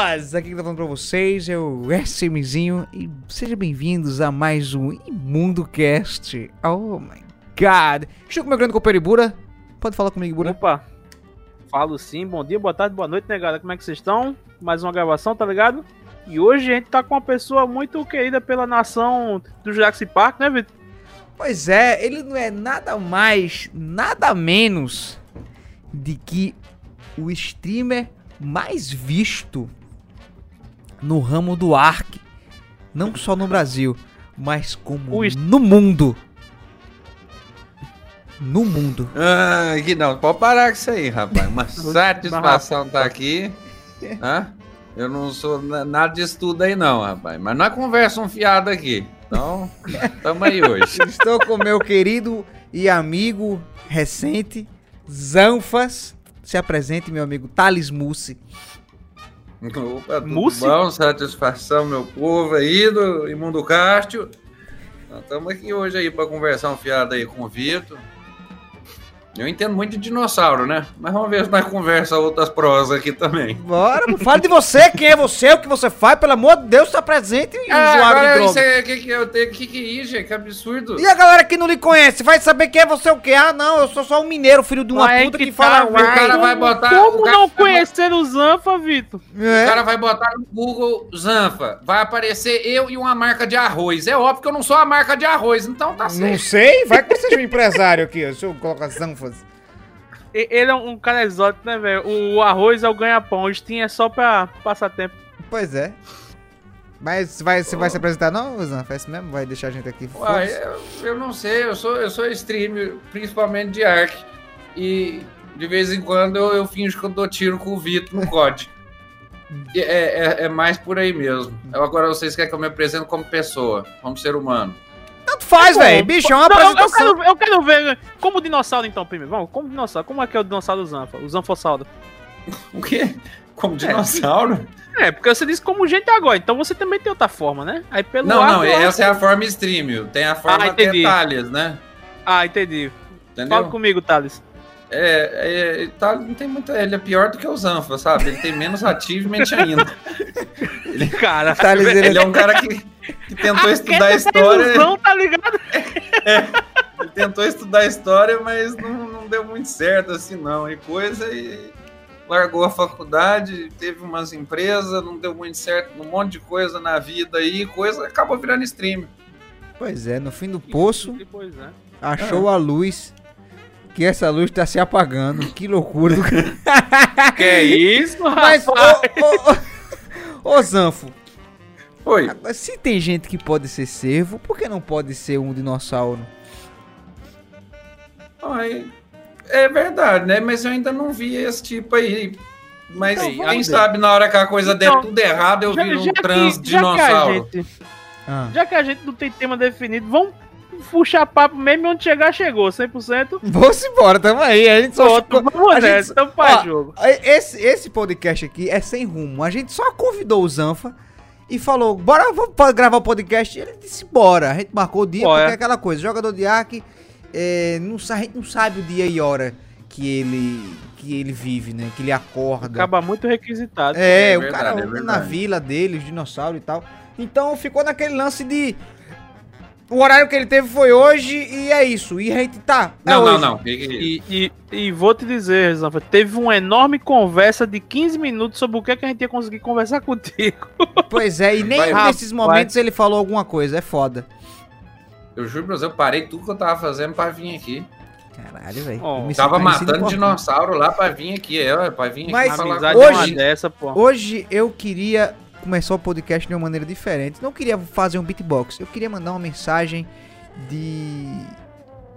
Aqui que tá falando pra vocês é o SMzinho e sejam bem-vindos a mais um Imundo Cast. Oh my god! Estou com meu grande companheiro Ibura. Pode falar comigo, Ibura. Opa, falo sim, bom dia, boa tarde, boa noite, negada. Como é que vocês estão? Mais uma gravação, tá ligado? E hoje a gente tá com uma pessoa muito querida pela nação do Jurassic Park, né, Vitor? Pois é, ele não é nada mais, nada menos de que o streamer mais visto no ramo do Ark. Não só no Brasil, mas como est- no mundo. No mundo. Ah, que não, pode parar com isso aí, rapaz. Uma satisfação estar aqui. Hã? Eu não sou na- nada disso tudo aí, não, rapaz. Mas não é conversa um fiado aqui. Então, tamo aí hoje. Estou com meu querido e amigo recente, Zanfas. Se apresente, meu amigo Thales Mussi. Opa, tudo Músico? bom? Satisfação, meu povo aí do Imundo Cástio. Estamos aqui hoje aí para conversar um fiado aí com o Vitor. Eu entendo muito de dinossauro, né? Mas vamos ver se nós conversa outras prosas aqui também. Bora, fale de você, quem é você, o que você faz, pelo amor de Deus, está presente e Ah, usuário de agora droga. isso aí, que que eu tenho? Que que é isso, gente? Que absurdo. E a galera que não lhe conhece, vai saber quem é você o quê? Ah, não, eu sou só um mineiro, filho de uma Mas é puta que que, tá, fala. O cara vai botar- Como o não conhecer o Zanfa, Vitor? O É. cara vai botar no Google Zanfa, vai aparecer eu e uma marca de arroz. É óbvio que eu não sou a marca de arroz, então tá Não certo. sei, vai que você seja um empresário aqui, se eu colocar Zanfas. Ele é um cara exótico, né, velho? O arroz é o ganha-pão, o Steam é só pra passar tempo. Pois é. Mas vai, você vai se apresentar não, Zanfa? É isso mesmo? Vai deixar a gente aqui? Uai, eu, eu não sei, eu sou, eu sou streamer, principalmente de Ark. E de vez em quando eu, eu finjo que eu dou tiro com o Vitor no COD. É, é, é mais por aí mesmo. Agora vocês querem que eu me apresente como pessoa, como ser humano. Tanto faz, Pô, velho. Bicho, é uma Não, eu, eu apresentação. quero, eu quero ver como dinossauro, então, primeiro. Vamos, como dinossauro. Como é que é o dinossauro do Zanfa? O Zanfossauro. O quê? Como dinossauro? É, porque você disse como gente agora, então você também tem outra forma, né? Aí pelo Não, ar, não, essa é a forma stream. Tem a forma Ah, entendi. detalhes, né? Ah, entendi. Entendeu? Fala comigo, Thales. É, é, tá, não tem muita. Ele é pior do que o Zanfa, sabe? Ele tem menos achievement ainda. Cara, Thales, ele- Ele é um cara que, que tentou estudar a essa história. ilusão, tá ligado? Ele tentou estudar história, mas não, não deu muito certo assim, não. E coisa e largou a faculdade, teve umas empresas, não deu muito certo, um monte de coisa na vida aí, coisa, acabou virando stream. Pois é, no fim do poço, Pois é. achou a luz. Que essa luz tá se apagando. Que loucura. Que é isso, Mas, ô, ô, ô, ô, Zanfo, Oi. agora, se tem gente que pode ser cervo, por que não pode ser um dinossauro? Ai, é verdade, né? Mas eu ainda não vi esse tipo aí. Mas Então, quem vamos sabe na hora que a coisa Então, der tudo errado, eu Já, vi um já que, já, que a transdinossauro. gente, Ah. já que a gente não tem tema definido, vamos puxar papo mesmo e onde chegar, chegou, 100%. Vamos embora, tamo aí. A gente só. Pronto, vamos a nessa, gente- então faz ó, jogo. Esse, esse podcast aqui é sem rumo. A gente só convidou o Zanfa e falou: bora vamos gravar o podcast. Ele disse: bora. A gente marcou o dia, Bora. porque é aquela coisa: jogador de Ark, é, não, a gente não sabe o dia e hora que ele, que ele vive, né? Que ele acorda. Acaba muito requisitado. É, É o verdade, cara é anda na vila dele, os dinossauros e tal. Então ficou naquele lance de. O horário que ele teve foi hoje e é isso. E a gente tá. é Não, não, não. E, e, e vou te dizer, Zanfa, teve uma enorme conversa de 15 minutos sobre o que, é que a gente ia conseguir conversar contigo. Pois é, e nenhum Vai, desses rapaz. momentos ele falou alguma coisa. É foda. Eu juro pra você, eu parei tudo que eu tava fazendo pra vir aqui. Caralho, velho. Me Tava matando dinossauro lá pra vir aqui, é, pra vir aqui Mas falar hoje- uma dessa, pô. Hoje eu queria começar o podcast de uma maneira diferente. Não queria fazer um beatbox. Eu queria mandar uma mensagem de.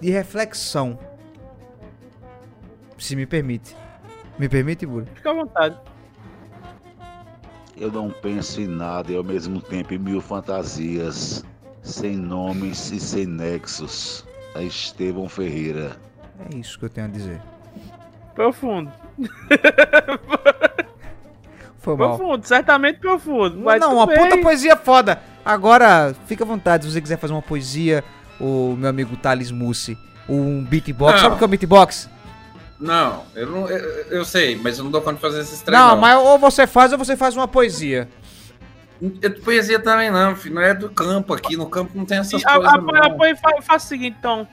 de reflexão. Se me permite. Me permite, Bura? Fica à vontade. Eu não penso em nada e ao mesmo tempo em mil fantasias, sem nomes e sem nexos. É Estevão Ferreira. É isso que eu tenho a dizer. Profundo. Foi mal. Profundo, certamente profundo. Mas não, uma bem. puta poesia foda. Agora, fica à vontade, se você quiser fazer uma poesia, o meu amigo Thales Mussi, um beatbox. Não. Sabe o que é um beatbox? Não, eu não. Eu, eu sei, mas eu não dou conta de fazer esses trem. Não, mas ou você faz ou você faz uma poesia. Eu, poesia também não, filho. Não é do campo aqui. No campo não tem essas E a- coisas. apoia, não. apoia, fa- faça o seguinte, então.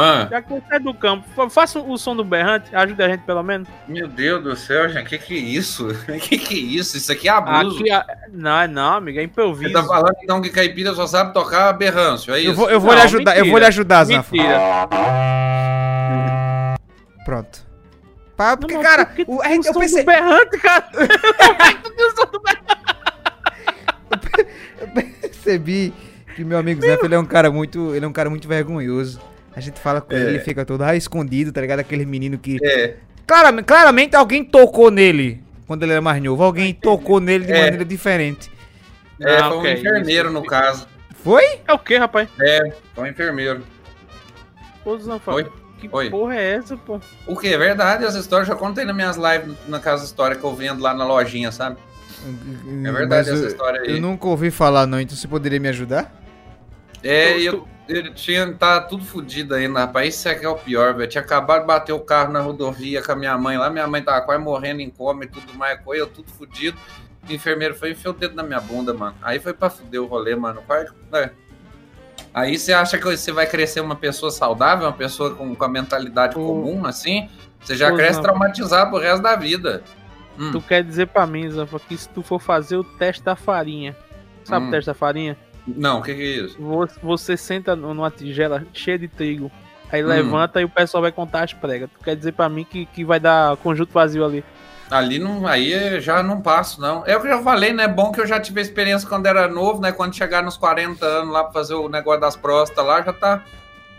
Ah, Já que você é do campo, fa- faça o som do berrante, ajude a gente pelo menos. meu Deus do céu, gente. Que que é isso? Que que é isso? Isso aqui é abuso. Aqui, a- não, é não, amigo, é Você improviso. tá falando então que caipira só sabe tocar berrâncio, é isso? Eu vou, eu vou Não, lhe ajudar, eu vou mentira. lhe ajudar, Zanfa. Mentira. Pronto. Pá, porque, Não, cara, porque o, a gente, o eu som pensei, do berrante, cara. eu percebi que meu amigo Zanfa, ele é um cara muito, ele é um cara muito vergonhoso. A gente fala com É. ele, ele fica todo ah, escondido, tá ligado? Aquele menino que É, Claramente, claramente alguém tocou nele quando ele era mais novo. Alguém tocou nele de É. maneira diferente. é Não, foi um que enfermeiro no caso. Foi? É o que, rapaz? É, foi um enfermeiro. Ô, Zanfa, Oi? que Oi. porra é essa, pô? O que? É verdade, essa história eu já contei nas minhas lives na casa história que eu vendo lá na lojinha, sabe? É verdade Mas essa eu, história aí. eu nunca ouvi falar não, então você poderia me ajudar? É, Tu- e eu, ele tinha, tá tudo fodido ainda, rapaz. Isso é que é o pior, velho. Tinha acabado de bater o carro na rodovia com a minha mãe lá. Minha mãe tava quase morrendo em coma e tudo mais, coisa, eu tudo fudido. O enfermeiro foi e enfiou o dedo na minha bunda, mano. Aí foi pra fuder o rolê, mano. Quase, né? Aí você acha que você vai crescer uma pessoa saudável, uma pessoa com, com a mentalidade Ô. comum, assim? Você já Ô, cresce Zan. traumatizado pro resto da vida. Hum. Tu quer dizer pra mim, Zanfa, que se tu for fazer o teste da farinha, sabe Hum. o teste da farinha? Não, o que, que é isso? Vo- Você senta nu- numa tigela cheia de trigo, aí Hum. levanta e o pessoal vai contar as pregas. Tu quer dizer pra mim que, que vai dar conjunto vazio ali? Ali não, aí eu já não passo, não. É o que eu já falei, né? Bom que eu já tive experiência quando era novo, né? Quando chegar nos 40 anos lá pra fazer o negócio das próstatas lá, já tá.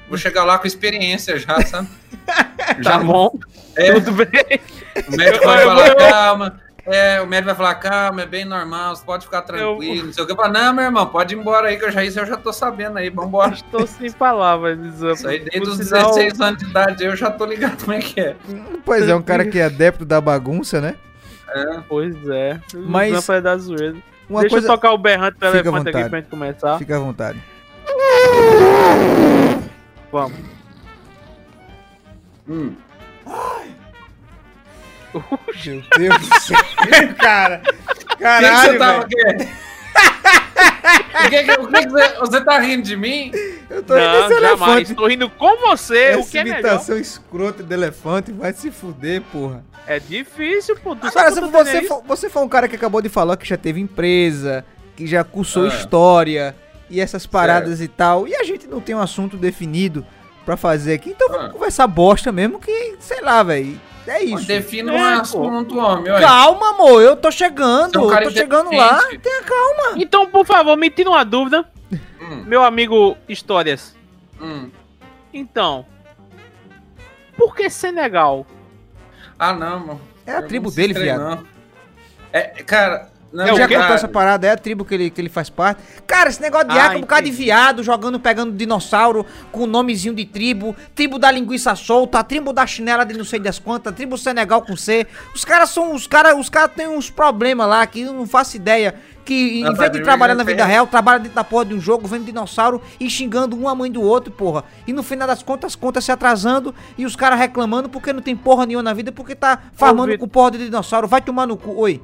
Vou chegar lá com experiência já, sabe? Tá bom, É, tudo bem. o médico vai falar, calma. É, o médico vai falar, calma, é bem normal, você pode ficar tranquilo, não sei o que. Eu falo, não, meu irmão, pode ir embora aí, que eu já isso eu já tô sabendo aí, vambora. Estou sem palavras. Isso aí desde os sinal, 16 anos de idade eu já tô ligado como é que é. Pois é, um cara que é adepto da bagunça, né? É. Pois é. Mas- O Zanfa é da zoeira. Uma Deixa coisa... eu tocar o berrante do elefante aqui pra gente começar. Fica à vontade. Vamos. Hum. Meu Deus do céu, cara. O que, que Caralho, você quê? O que, que, o que que você, você tá rindo de mim? Eu tô rindo desse elefante. Tô rindo com você, o Essa que é melhor. imitação escrota de elefante vai se fuder, porra. É difícil, pô. Tu Agora, se você, é for, você foi um cara que acabou de falar que já teve empresa, que já cursou Ah. história e essas paradas e tal, e a gente não tem um assunto definido pra fazer aqui, então vamos Ah. conversar bosta mesmo, que, sei lá, velho. É isso. Defina É, um pô. assunto, homem. Olha. Calma, amor, eu tô chegando, é um eu tô chegando lá. Tenha calma. Então, por favor, me tira uma dúvida, Hum, meu amigo Histórias. hum. Então, por que Senegal? Ah, não, mano. É a Eu tribo dele, viado. É, cara, não, É já quê? contou essa parada, é a tribo que ele, que ele faz parte. Cara, esse negócio de Ah, é um bocado de viado, jogando, pegando dinossauro com nomezinho de tribo, tribo da linguiça solta, tribo da chinela de não sei das quantas, tribo Senegal com C. Os caras são, os caras, os caras têm uns problemas lá que eu não faço ideia. Que em Não, vez de mim, trabalhar na vida real, trabalha dentro da porra de um jogo, vendo dinossauro e xingando um a mãe do outro, porra. E no final das contas, as contas se atrasando e os caras reclamando porque não tem porra nenhuma na vida, porque tá farmando Vitor. com porra de dinossauro. Vai tomar no cu. Oi.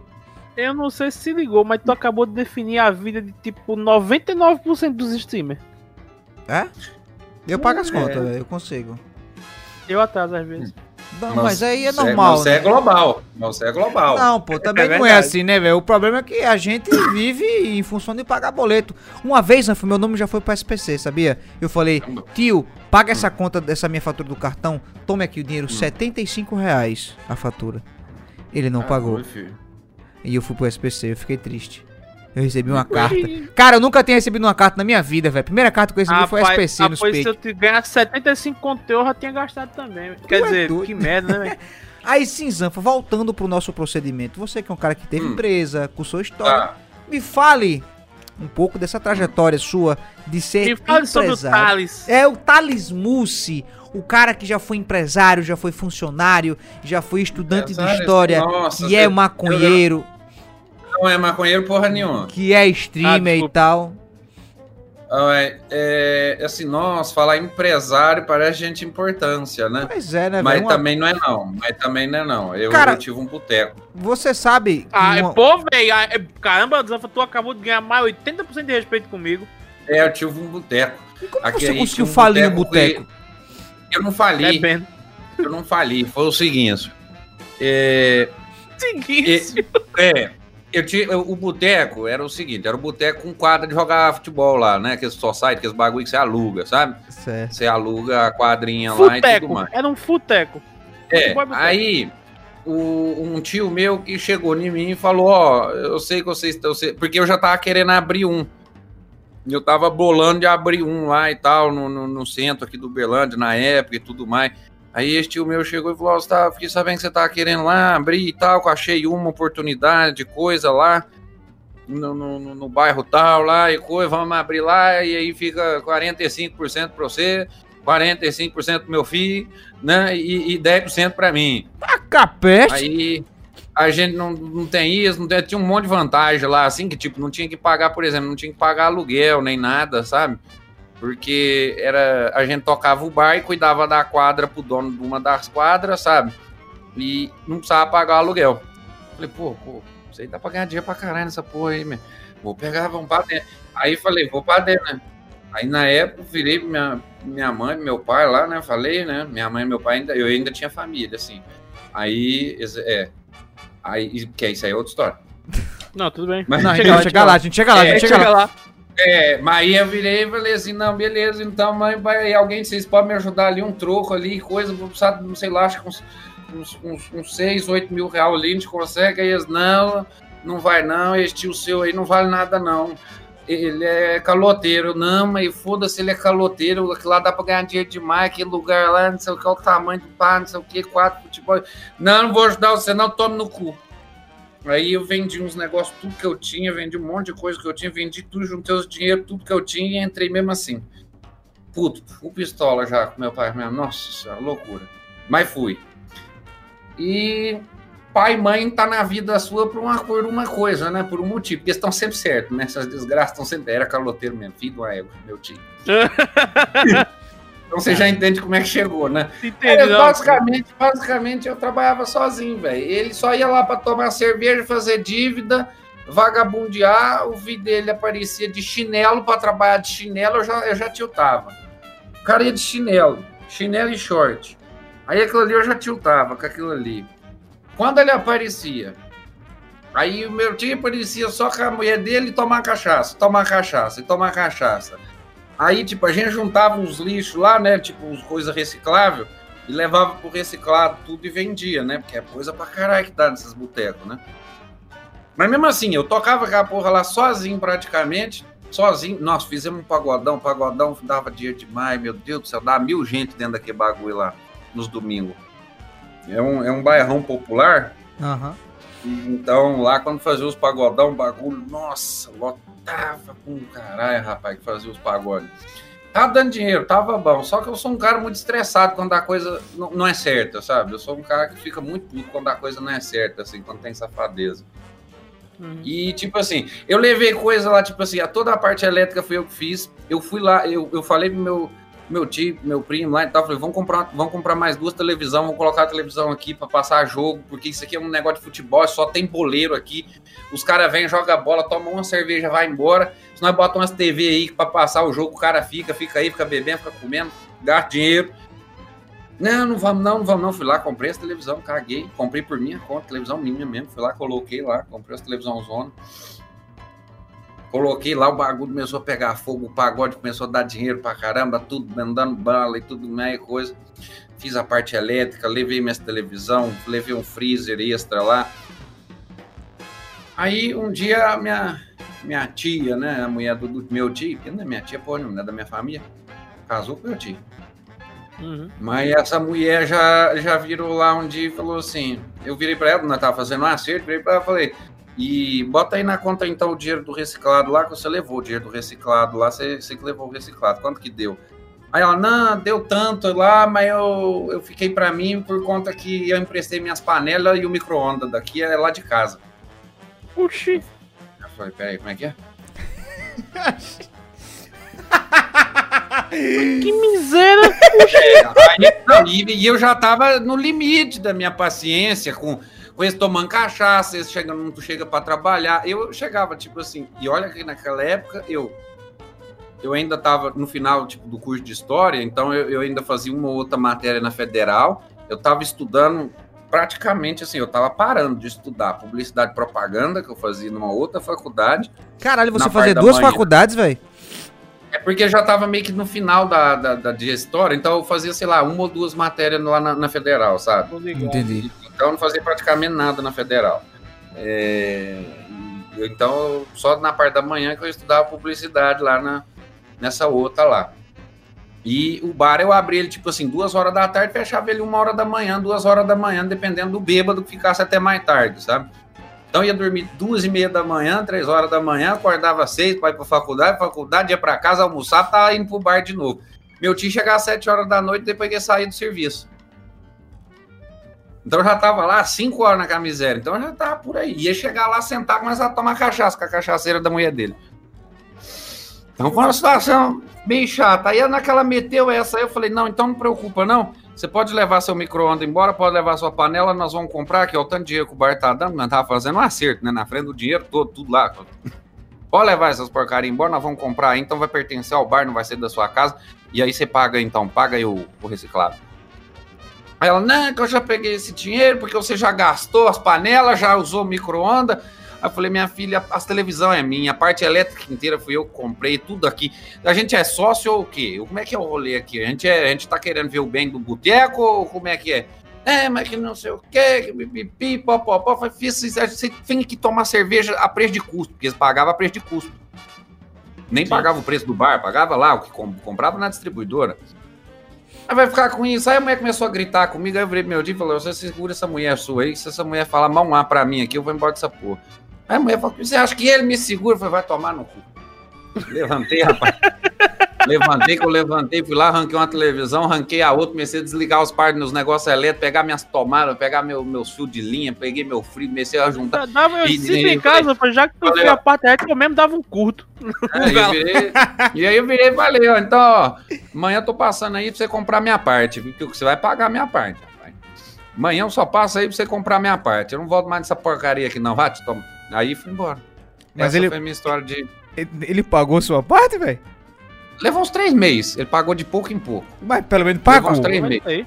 Eu não sei se se ligou, mas tu acabou de definir a vida de tipo 99% dos streamers. É? Eu pago as É. contas, velho, eu consigo. Eu atraso às vezes. Não, mas aí é você normal, Você né? é global. Mas Você é global. Não, pô, também não é assim, né, velho? O problema é que a gente vive em função de pagar boleto. Uma vez, meu nome já foi pro SPC, sabia? Eu falei, tio, paga essa conta dessa minha fatura do cartão, tome aqui o dinheiro, 75 reais a fatura. Ele não Ah, pagou. foi, filho. E eu fui pro SPC, eu fiquei triste. Eu recebi uma carta. Cara, eu nunca tinha recebido uma carta na minha vida, velho. Primeira carta que eu recebi foi Rapaz, SPC nos rapaz, se peitos. eu ganhar 75 conto, eu já tinha gastado também. Quer é dizer, doido. que merda, né, velho? Aí sim, Zanfa, voltando pro nosso procedimento. Você que é um cara que teve Hum. empresa, cursou história, Tá. me fale um pouco dessa trajetória sua de ser Me fale sobre o empresário. Thales. É o Thales Mussi, o cara que já foi empresário, já foi funcionário, já foi estudante de Empresário? história, Nossa, que é maconheiro, Não é maconheiro porra nenhuma. que é streamer Ah, e tal. Ah, é, é, assim, nossa, falar empresário parece gente de importância, né? Pois é, né, Mas velho? Uma- também não é não. Mas também não é não. Eu, Cara- eu tive um boteco. Você sabe. Ah, uma- pô, velho, ah, é- caramba, Zanfa, tu acabou de ganhar mais 80% de respeito comigo. É, eu tive um boteco. E como aqui você conseguiu um falir no boteco? Eu não falei, Bebendo. eu não falei. Foi o seguinte. É, Seguinte. É, eu tinha, o boteco era o seguinte, era o boteco com quadra de jogar futebol lá, né? Aqueles society, aqueles bagulho que você aluga, sabe? Certo. Você aluga a quadrinha lá e tudo Futeco. mais. Era um futeco. É, é aí o, um tio meu que chegou em mim e falou, ó, eu sei que vocês estão... Porque eu já tava querendo abrir um. Eu tava bolando de abrir um lá e tal, no, no, no centro aqui do Belândia, na época e tudo mais. Aí esse tio meu chegou e falou, ó, tá, fiquei sabendo que você tava querendo lá abrir e tal, que eu achei uma oportunidade de coisa lá no, no, no- bairro tal lá e coisa, vamos abrir lá e aí fica 45% pra você, 45% pro meu filho, né, e, e 10% pra mim. A capeste. Aí a gente não, não tem isso, não tem- tinha um monte de vantagem lá, assim, que tipo, não tinha que pagar, por exemplo, não tinha que pagar aluguel nem nada, sabe? Porque era a gente tocava o bar e cuidava da quadra pro dono de uma das quadras, sabe? E não precisava pagar o aluguel. Falei, pô, pô, isso aí dá pra ganhar dinheiro pra caralho nessa porra aí, meu. Vou pegar, vamos pra dentro. Aí falei, vou pra dentro, né? Aí na época eu virei minha, minha mãe, meu pai lá, né? Falei, né? Minha mãe e meu pai ainda, eu ainda tinha família, assim. Aí, é. Aí, que isso aí é outra história. Não, tudo bem. Mas- Não, a gente Chega lá, a gente chega lá, a É, gente chega lá. É, mas eu virei e falei assim, não, beleza, então, mãe, vai, alguém, vocês podem me ajudar ali, um troco ali, coisa, vou precisar, não sei lá, acho que uns, uns, uns, uns 6, 8 mil reais ali, a gente consegue, aí eles, não, não vai não, esse tio seu aí não vale nada não, ele é caloteiro, não, mas foda-se, ele é caloteiro, aquilo lá dá pra ganhar dinheiro demais, aquele lugar lá, não sei o que, o tamanho do pá, não sei o que, quatro futebol, não, não vou ajudar você não, tome no cu. Aí eu vendi uns negócios, tudo que eu tinha, vendi um monte de coisa que eu tinha, vendi tudo, juntei os dinheiro, tudo que eu tinha e entrei mesmo assim. Puto, fui pistola já com meu pai mesmo. Nossa senhora, loucura. Mas fui. E pai e mãe tá na vida sua por uma, por uma coisa, né? Por um motivo. Porque estão sempre certos, né? Essas desgraças estão sempre. Era caloteiro mesmo, filho do égua, meu tio. então você já entende como é que chegou, né? É, basicamente, basicamente eu trabalhava sozinho, velho. Ele só ia lá para tomar cerveja, fazer dívida, vagabundear. O vídeo dele aparecia de chinelo para trabalhar de chinelo, eu já, eu já tiltava. O cara ia de chinelo, chinelo e short. Aí aquilo ali eu já tiltava com aquilo ali. Quando ele aparecia, aí o meu tio aparecia só com a mulher dele tomar cachaça, tomar cachaça e tomar cachaça. Aí, tipo, a gente juntava uns lixos lá, né? Tipo, uns coisa reciclável e levava pro reciclado tudo e vendia, né? Porque é coisa pra caralho que dá nesses botecos, né? Mas mesmo assim, eu tocava aquela porra lá sozinho praticamente, sozinho. Nossa, fizemos um pagodão, pagodão dava dinheiro demais, meu Deus do céu, dá mil gente dentro daquele bagulho lá, nos domingos. É um, é um bairrão popular, Aham. Então, lá quando fazia os pagodão, bagulho, nossa, lotava com caralho, rapaz, que fazia os pagodes. Tava dando dinheiro, tava bom. Só que eu sou um cara muito estressado quando a coisa não, não é certa, sabe? Eu sou um cara que fica muito puto quando a coisa não é certa, assim, quando tem safadeza. Uhum. E, tipo assim, eu levei coisa lá, tipo assim, a toda a parte elétrica foi eu que fiz. Eu fui lá, eu, eu falei pro meu, meu tio, meu primo lá e tal, falei, vamos comprar, vamos comprar mais duas televisões, vamos colocar a televisão aqui pra passar jogo, porque isso aqui é um negócio de futebol, só tem boleiro aqui. Os caras vêm, jogam bola, tomam uma cerveja, vai embora. Se nós botamos umas TV aí pra passar o jogo, o cara fica, fica aí, fica bebendo, fica comendo, gasta dinheiro. Não, não vamos não, não vamos não. Fui lá, comprei essa televisão, caguei. Comprei por minha conta, televisão minha mesmo. Fui lá, coloquei lá, comprei essa televisão zona. Coloquei lá, o bagulho começou a pegar fogo, o pagode começou a dar dinheiro pra caramba, tudo dando bala e tudo mais coisa. Fiz a parte elétrica, levei minha televisão, levei um freezer extra lá. Aí um dia a minha, minha tia, né, a mulher do, do meu tio, que não é minha tia, porra, não é da minha família, casou com meu tio. Uhum. Mas essa mulher já, já virou lá um dia e falou assim: eu virei pra ela, nós tava fazendo um acerto, virei pra ela e falei: e bota aí na conta então o dinheiro do reciclado lá, que você levou o dinheiro do reciclado lá, você, você que levou o reciclado, quanto que deu? Aí ela, não, deu tanto lá, mas eu, eu fiquei pra mim por conta que eu emprestei minhas panelas e o micro-ondas daqui é lá de casa. Oxi. Eu falei, peraí, como é que é? Que miséria! Aí, não, e, e eu já tava no limite da minha paciência com, com eles tomando cachaça, eles chegando, não chega para trabalhar. Eu chegava, tipo assim, e olha que naquela época eu eu ainda estava no final tipo, do curso de história, então eu, eu ainda fazia uma ou outra matéria na federal. Eu estava estudando praticamente assim, eu estava parando de estudar publicidade e propaganda, que eu fazia numa outra faculdade. Caralho, você fazia duas manhã. faculdades, velho? É porque já estava meio que no final da, da, da de história, então eu fazia, sei lá, uma ou duas matérias lá na, na federal, sabe? Tô ligado. Então eu não fazia praticamente nada na federal. É, então, só na parte da manhã que eu estudava publicidade lá na, nessa outra lá. E o bar eu abri ele tipo assim, duas horas da tarde, fechava ele uma hora da manhã, duas horas da manhã, dependendo do bêbado que ficasse até mais tarde, sabe? Então ia dormir duas e meia da manhã, três horas da manhã, acordava seis para ir para faculdade, faculdade ia para casa almoçar, tava indo pro bar de novo. Meu tio chegava às sete horas da noite depois que ia sair do serviço. Então eu já tava lá às 5 horas na camiseta. Então eu já tava por aí. Ia chegar lá, sentar, começar a tomar cachaça com a cachaceira da mulher dele. Então foi uma situação bem chata. Aí naquela meteu essa, aí eu falei, não, então não preocupa não. Você pode levar seu micro-ondas embora, pode levar sua panela, nós vamos comprar, que é o tanto de dinheiro que o bar tá dando, nós tava fazendo um acerto, né? Na frente do dinheiro todo, tudo lá. Pode levar essas porcarias embora, nós vamos comprar aí, então vai pertencer ao bar, não vai ser da sua casa. E aí você paga então, paga aí o, o reciclado. Aí ela, não, que eu já peguei esse dinheiro, porque você já gastou as panelas, já usou o micro-ondas. Aí eu falei, minha filha, a televisão é minha, a parte elétrica inteira fui eu que comprei, tudo aqui. A gente é sócio ou o quê? Como é que é o rolê aqui? A gente, é, a gente tá querendo ver o bem do boteco ou como é que é? É, mas que não sei o quê, que pipipi, popopó. Falei, "Filha, Você tem que tomar cerveja a preço de custo, porque eles pagavam a preço de custo. Nem Sim. pagava o preço do bar, pagava lá, o que com- comprava na distribuidora. Aí vai ficar com isso. Aí a mulher começou a gritar comigo. Aí eu virei meu dia e falei: Você segura essa mulher sua aí. Se essa mulher falar mal um A pra mim aqui, eu vou embora dessa porra. Aí a mulher falou: Você acha que ele me segura? Eu falei: Vai tomar no cu. Levantei, rapaz. levantei, que eu levantei, fui lá, arranquei uma televisão, arranquei a outra, comecei a desligar os par nos negócios elétricos, pegar minhas tomadas, pegar meu, meus fios de linha, peguei meu frio, comecei a juntar. Dava eu E- sinto e- em casa, já que tu ó. a parte elétrica, eu mesmo dava um curto. Aí eu virei- e aí eu virei e falei, ó, então, ó, amanhã eu tô passando aí pra você comprar minha parte, viu? Porque você vai pagar a minha parte, rapaz. Amanhã eu só passo aí pra você comprar minha parte. Eu não volto mais nessa porcaria aqui, não. Vai, te toma. Aí fui embora. Mas Essa ele- foi a minha história de. Ele- Ele pagou sua parte, velho? Levou uns três meses. Ele pagou de pouco em pouco. Mas pelo menos Levou pagou. uns três meses. aí,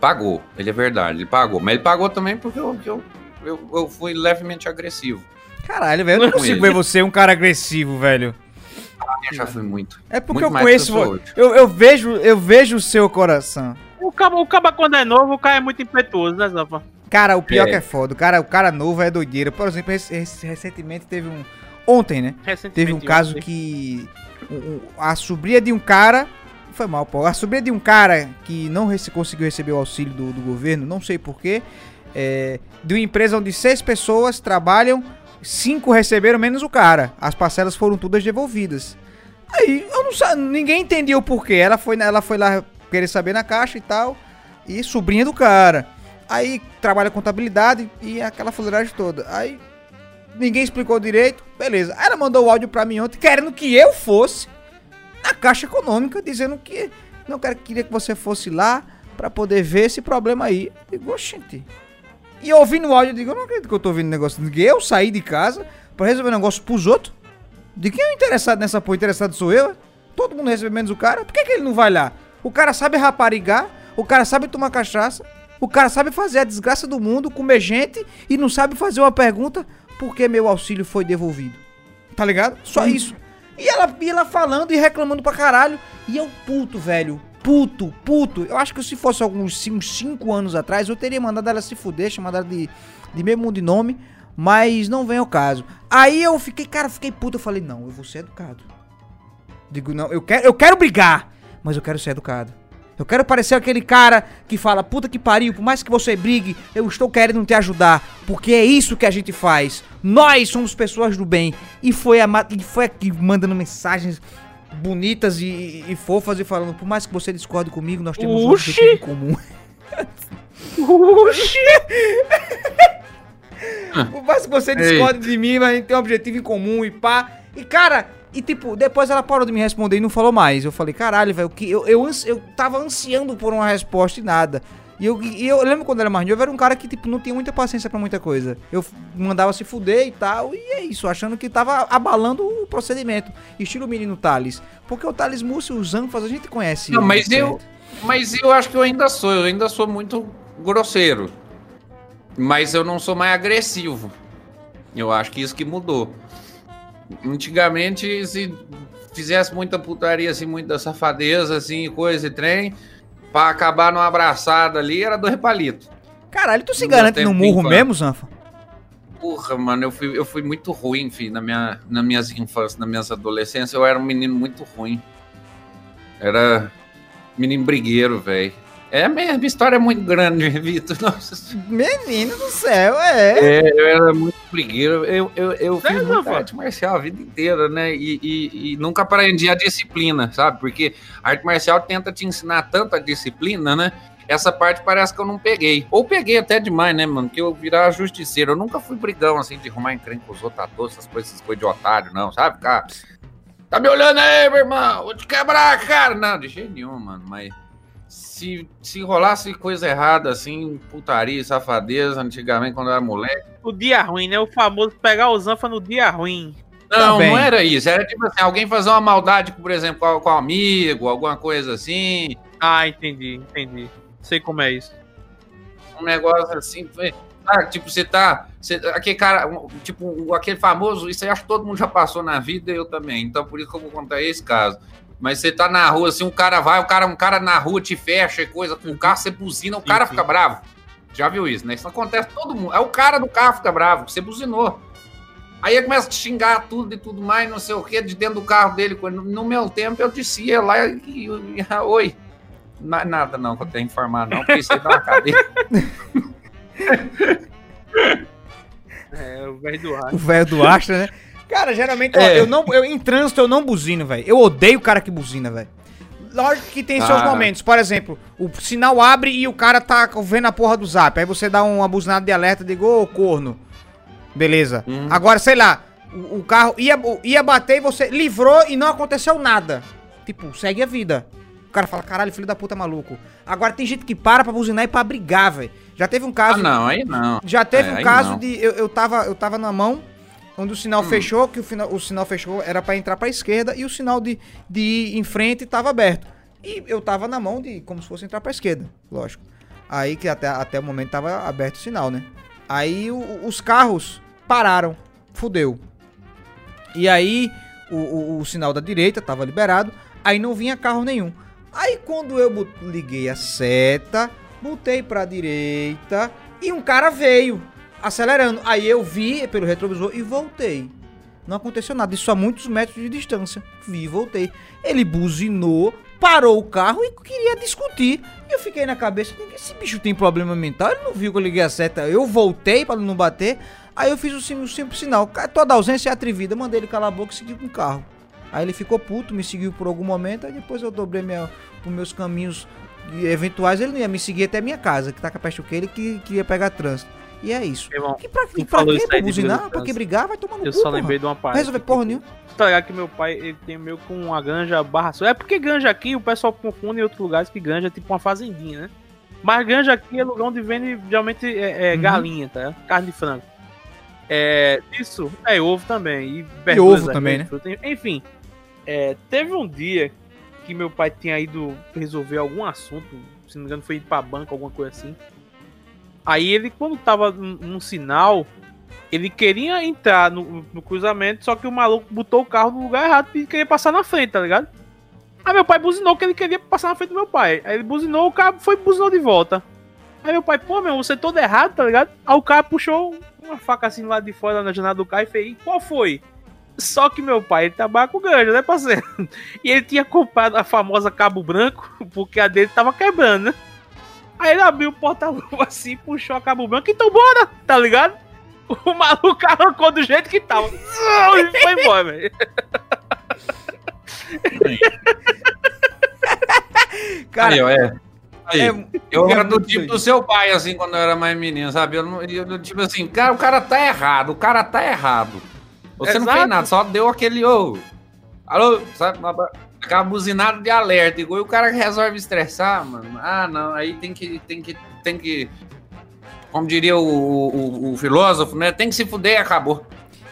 Pagou. Ele é verdade, ele pagou. Mas ele pagou também porque eu, eu, eu, eu fui levemente agressivo. Caralho, velho. Eu não consigo ver você um cara agressivo, velho. Eu já fui muito. É porque Muito eu conheço. que eu. Eu, eu vejo, eu vejo o seu coração. O caba, o caba quando é novo, o cara é muito impetuoso, né, Zafa? Cara, o pior É. que é foda. O cara, o cara novo é doideira. Por exemplo, rec- rec- recentemente teve um. Ontem, né? Recentemente. Teve um caso ontem. que a sobrinha de um cara. Foi mal, pô. A sobrinha de um cara que não rece- conseguiu receber o auxílio do, do governo, não sei porquê. É, de uma empresa onde seis pessoas trabalham, cinco receberam menos o cara. As parcelas foram todas devolvidas. Aí eu não sa- ninguém entendia o porquê. Ela foi, ela foi lá querer saber na caixa e tal. E sobrinha do cara. Aí trabalha contabilidade e aquela fuleiragem toda. Aí ninguém explicou direito, beleza. Ela mandou o áudio pra mim ontem, querendo que eu fosse na Caixa Econômica, dizendo que não queria que você fosse lá pra poder ver esse problema aí. Eu digo, oxente. E ouvindo o áudio, eu digo, eu não acredito que eu tô ouvindo negócio. Eu saí de casa pra resolver negócio pros outros. De quem é o interessado nessa porra? Interessado sou eu? Todo mundo recebe menos o cara. Por que, que ele não vai lá? O cara sabe raparigar, o cara sabe tomar cachaça, o cara sabe fazer a desgraça do mundo, comer gente e não sabe fazer uma pergunta por que meu auxílio foi devolvido. Tá ligado? Só isso. E ela, e ela falando e reclamando pra caralho. E eu puto, velho. Puto, puto. Eu acho que se fosse alguns 5 anos atrás, eu teria mandado ela se fuder, chamado ela de, de mesmo de nome. Mas não vem ao caso. Aí eu fiquei, cara, fiquei puto. Eu falei, não, eu vou ser educado. Digo, não, eu quero, eu quero brigar, mas eu quero ser educado. Eu quero parecer aquele cara que fala, puta que pariu, por mais que você brigue, eu estou querendo te ajudar, porque é isso que a gente faz. Nós somos pessoas do bem. E foi, a, e foi aqui mandando mensagens bonitas e, e fofas e falando, por mais que você discorde comigo, nós temos um Oxi! objetivo em comum. Oxi! Por mais que você discorde de mim, mas a gente tem um objetivo em comum e pá. E cara, E, tipo, depois ela parou de me responder e não falou mais. Eu falei, caralho, velho, que eu, eu, eu tava ansiando por uma resposta e nada. E eu, e eu lembro quando era mais novo, eu era um cara que, tipo, não tinha muita paciência pra muita coisa. Eu mandava se fuder e tal, e é isso, achando que tava abalando o procedimento. Estilo menino Thales. Porque o Thales Múcio, o Zanfas, a gente conhece. Não, mas certo? eu, mas eu acho que eu ainda sou, eu ainda sou muito grosseiro. Mas eu não sou mais agressivo. Eu acho que isso que mudou. Antigamente, se fizesse muita putaria, assim, muita safadeza, assim, coisa e trem, pra acabar numa abraçada ali, era dois palitos. Caralho, tu se No garante no murro infância. mesmo, Zanfa? Porra, mano, eu fui, eu fui muito ruim, filho, na minha, nas minhas infâncias, nas minhas adolescências, eu era um menino muito ruim. Era menino brigueiro, velho. É mesmo, a história é muito grande, Vitor. Menino do céu, é. é, eu era muito brigueiro. Eu, eu, eu fiz muita arte marcial a vida inteira, né? E, e- e nunca aprendi a disciplina, sabe? Porque a arte marcial tenta te ensinar tanto a disciplina, né? Essa parte parece que eu não peguei. Ou peguei até demais, né, mano? Que eu virar justiceiro. Eu nunca fui brigão, assim, de arrumar encrenca com os outros essas coisas, essas coisas de otário, não, sabe? Ficar. Tá me olhando aí, meu irmão? Vou te quebrar cara. Não, de jeito nenhum, mano. Mas se, se rolasse coisa errada, assim, putaria, safadeza, antigamente, quando eu era moleque. O dia ruim, né? O famoso pegar o Zanfa no dia ruim. Não, Também. não era isso. Era tipo assim, alguém fazer uma maldade, por exemplo, com, com um amigo, alguma coisa assim. Ah, entendi, entendi. Sei como é isso. um negócio assim, foi- ah, tipo, você tá, você, aquele cara, tipo, aquele famoso, isso aí acho que todo mundo já passou na vida, eu também, então por isso que eu vou contar esse caso. Mas você tá na rua, assim, um cara vai, o cara, um cara na rua te fecha e coisa, com o carro você buzina, o Sim, cara sim. fica bravo. Já viu isso, né? Isso acontece com todo mundo. É o cara do carro fica bravo, você buzinou. Aí ele começa a te xingar tudo e tudo mais, não sei o que, de dentro do carro dele. No, no meu tempo eu descia lá e, e- e- oi. Na- nada não, que eu tenho que informar, não, porque isso aí dá uma cadeia. É, o velho do O rádio. velho do Astra, né? Cara, geralmente, ó, É. eu não, eu, em trânsito eu não buzino, velho. Eu odeio o cara que buzina, velho. Lógico que tem seus Ah. momentos. Por exemplo, o sinal abre e o cara tá vendo a porra do zap. Aí você dá uma buzinada de alerta e diga, ô corno. Beleza. Uhum. Agora, sei lá, o, o carro ia, ia bater e você livrou e não aconteceu nada. Tipo, segue a vida. O cara fala, caralho, filho da puta maluco. Agora tem gente que para pra buzinar e pra brigar, velho. Já teve um Ah, caso. não, aí não. Já teve É, um caso não. de. Eu, eu, tava, eu tava na mão, onde o sinal Hum. fechou, que o, final, o sinal fechou era pra entrar pra esquerda e o sinal de, de ir em frente tava aberto. E eu tava na mão de como se fosse entrar pra esquerda, lógico. Aí que até, até o momento tava aberto o sinal, né? Aí o- os carros pararam. Fudeu. E aí o, o- o sinal da direita tava liberado. Aí não vinha carro nenhum. Aí quando eu liguei a seta, botei pra direita e um cara veio acelerando. Aí eu vi pelo retrovisor e voltei. Não aconteceu nada, isso a muitos metros de distância. Vi e voltei. Ele buzinou, parou o carro e queria discutir. E eu fiquei na cabeça, esse bicho tem problema mental? Ele não viu que eu liguei a seta. Eu voltei pra não bater. Aí eu fiz o sim- o simples sinal. Toda ausência é atrevida. Mandei ele calar a boca e seguir com o carro. Aí ele ficou puto, me seguiu por algum momento. Aí depois eu dobrei minha, os meus caminhos eventuais. Ele não ia me seguir até minha casa, que tá com a peste que ele que queria pegar trânsito. E é isso. Irmão, Que pra, Tu pra Pra buzinar? Pra que brigar? Vai tomar no eu cu, só porra. lembrei de uma parte. resolver porra nenhuma. Tá ligado que meu pai ele tem meio com uma ganja barra. É porque ganja aqui o pessoal confunde em outros lugares que ganja é tipo uma fazendinha, né? Mas ganja aqui é lugar onde vende geralmente é, é Uhum. galinha, tá? Carne de frango. É, isso, é ovo também. E, ovo verduras, também, né? Enfim, é, teve um dia que meu pai tinha ido resolver algum assunto, se não me engano foi ir pra banca, alguma coisa assim. Aí ele, quando tava num, sinal, ele queria entrar no, no cruzamento, só que o maluco botou o carro no lugar errado e queria passar na frente, tá ligado? Aí meu pai buzinou que ele queria passar na frente do meu pai. Aí ele buzinou, o cara foi e buzinou de volta. Aí meu pai, pô, meu, você é todo errado, tá ligado? Aí o cara puxou uma faca assim lá de fora na janela do carro e fez, qual foi? Só que meu pai com ganja, né, parceiro? E ele tinha comprado a famosa cabo branco, porque a dele tava quebrando, né? Aí ele abriu o porta-luva assim, puxou a cabo branco e então bora, tá ligado? O maluco arrancou do jeito que tava. E foi embora, velho. Cara, Aí, ó, é. Aí, é, eu era do tipo doido. do seu pai, assim, quando eu era mais menino, sabe? Eu, não, eu, tipo assim, cara, o cara tá errado, o cara tá errado. Você não Exato. fez nada, só deu aquele, ô, Alô, sabe? Aquela buzinada de alerta. Igual o cara resolve estressar, mano. Ah, não, aí tem que. Tem que, tem que como diria o, o, o filósofo, né? Tem que se fuder acabou.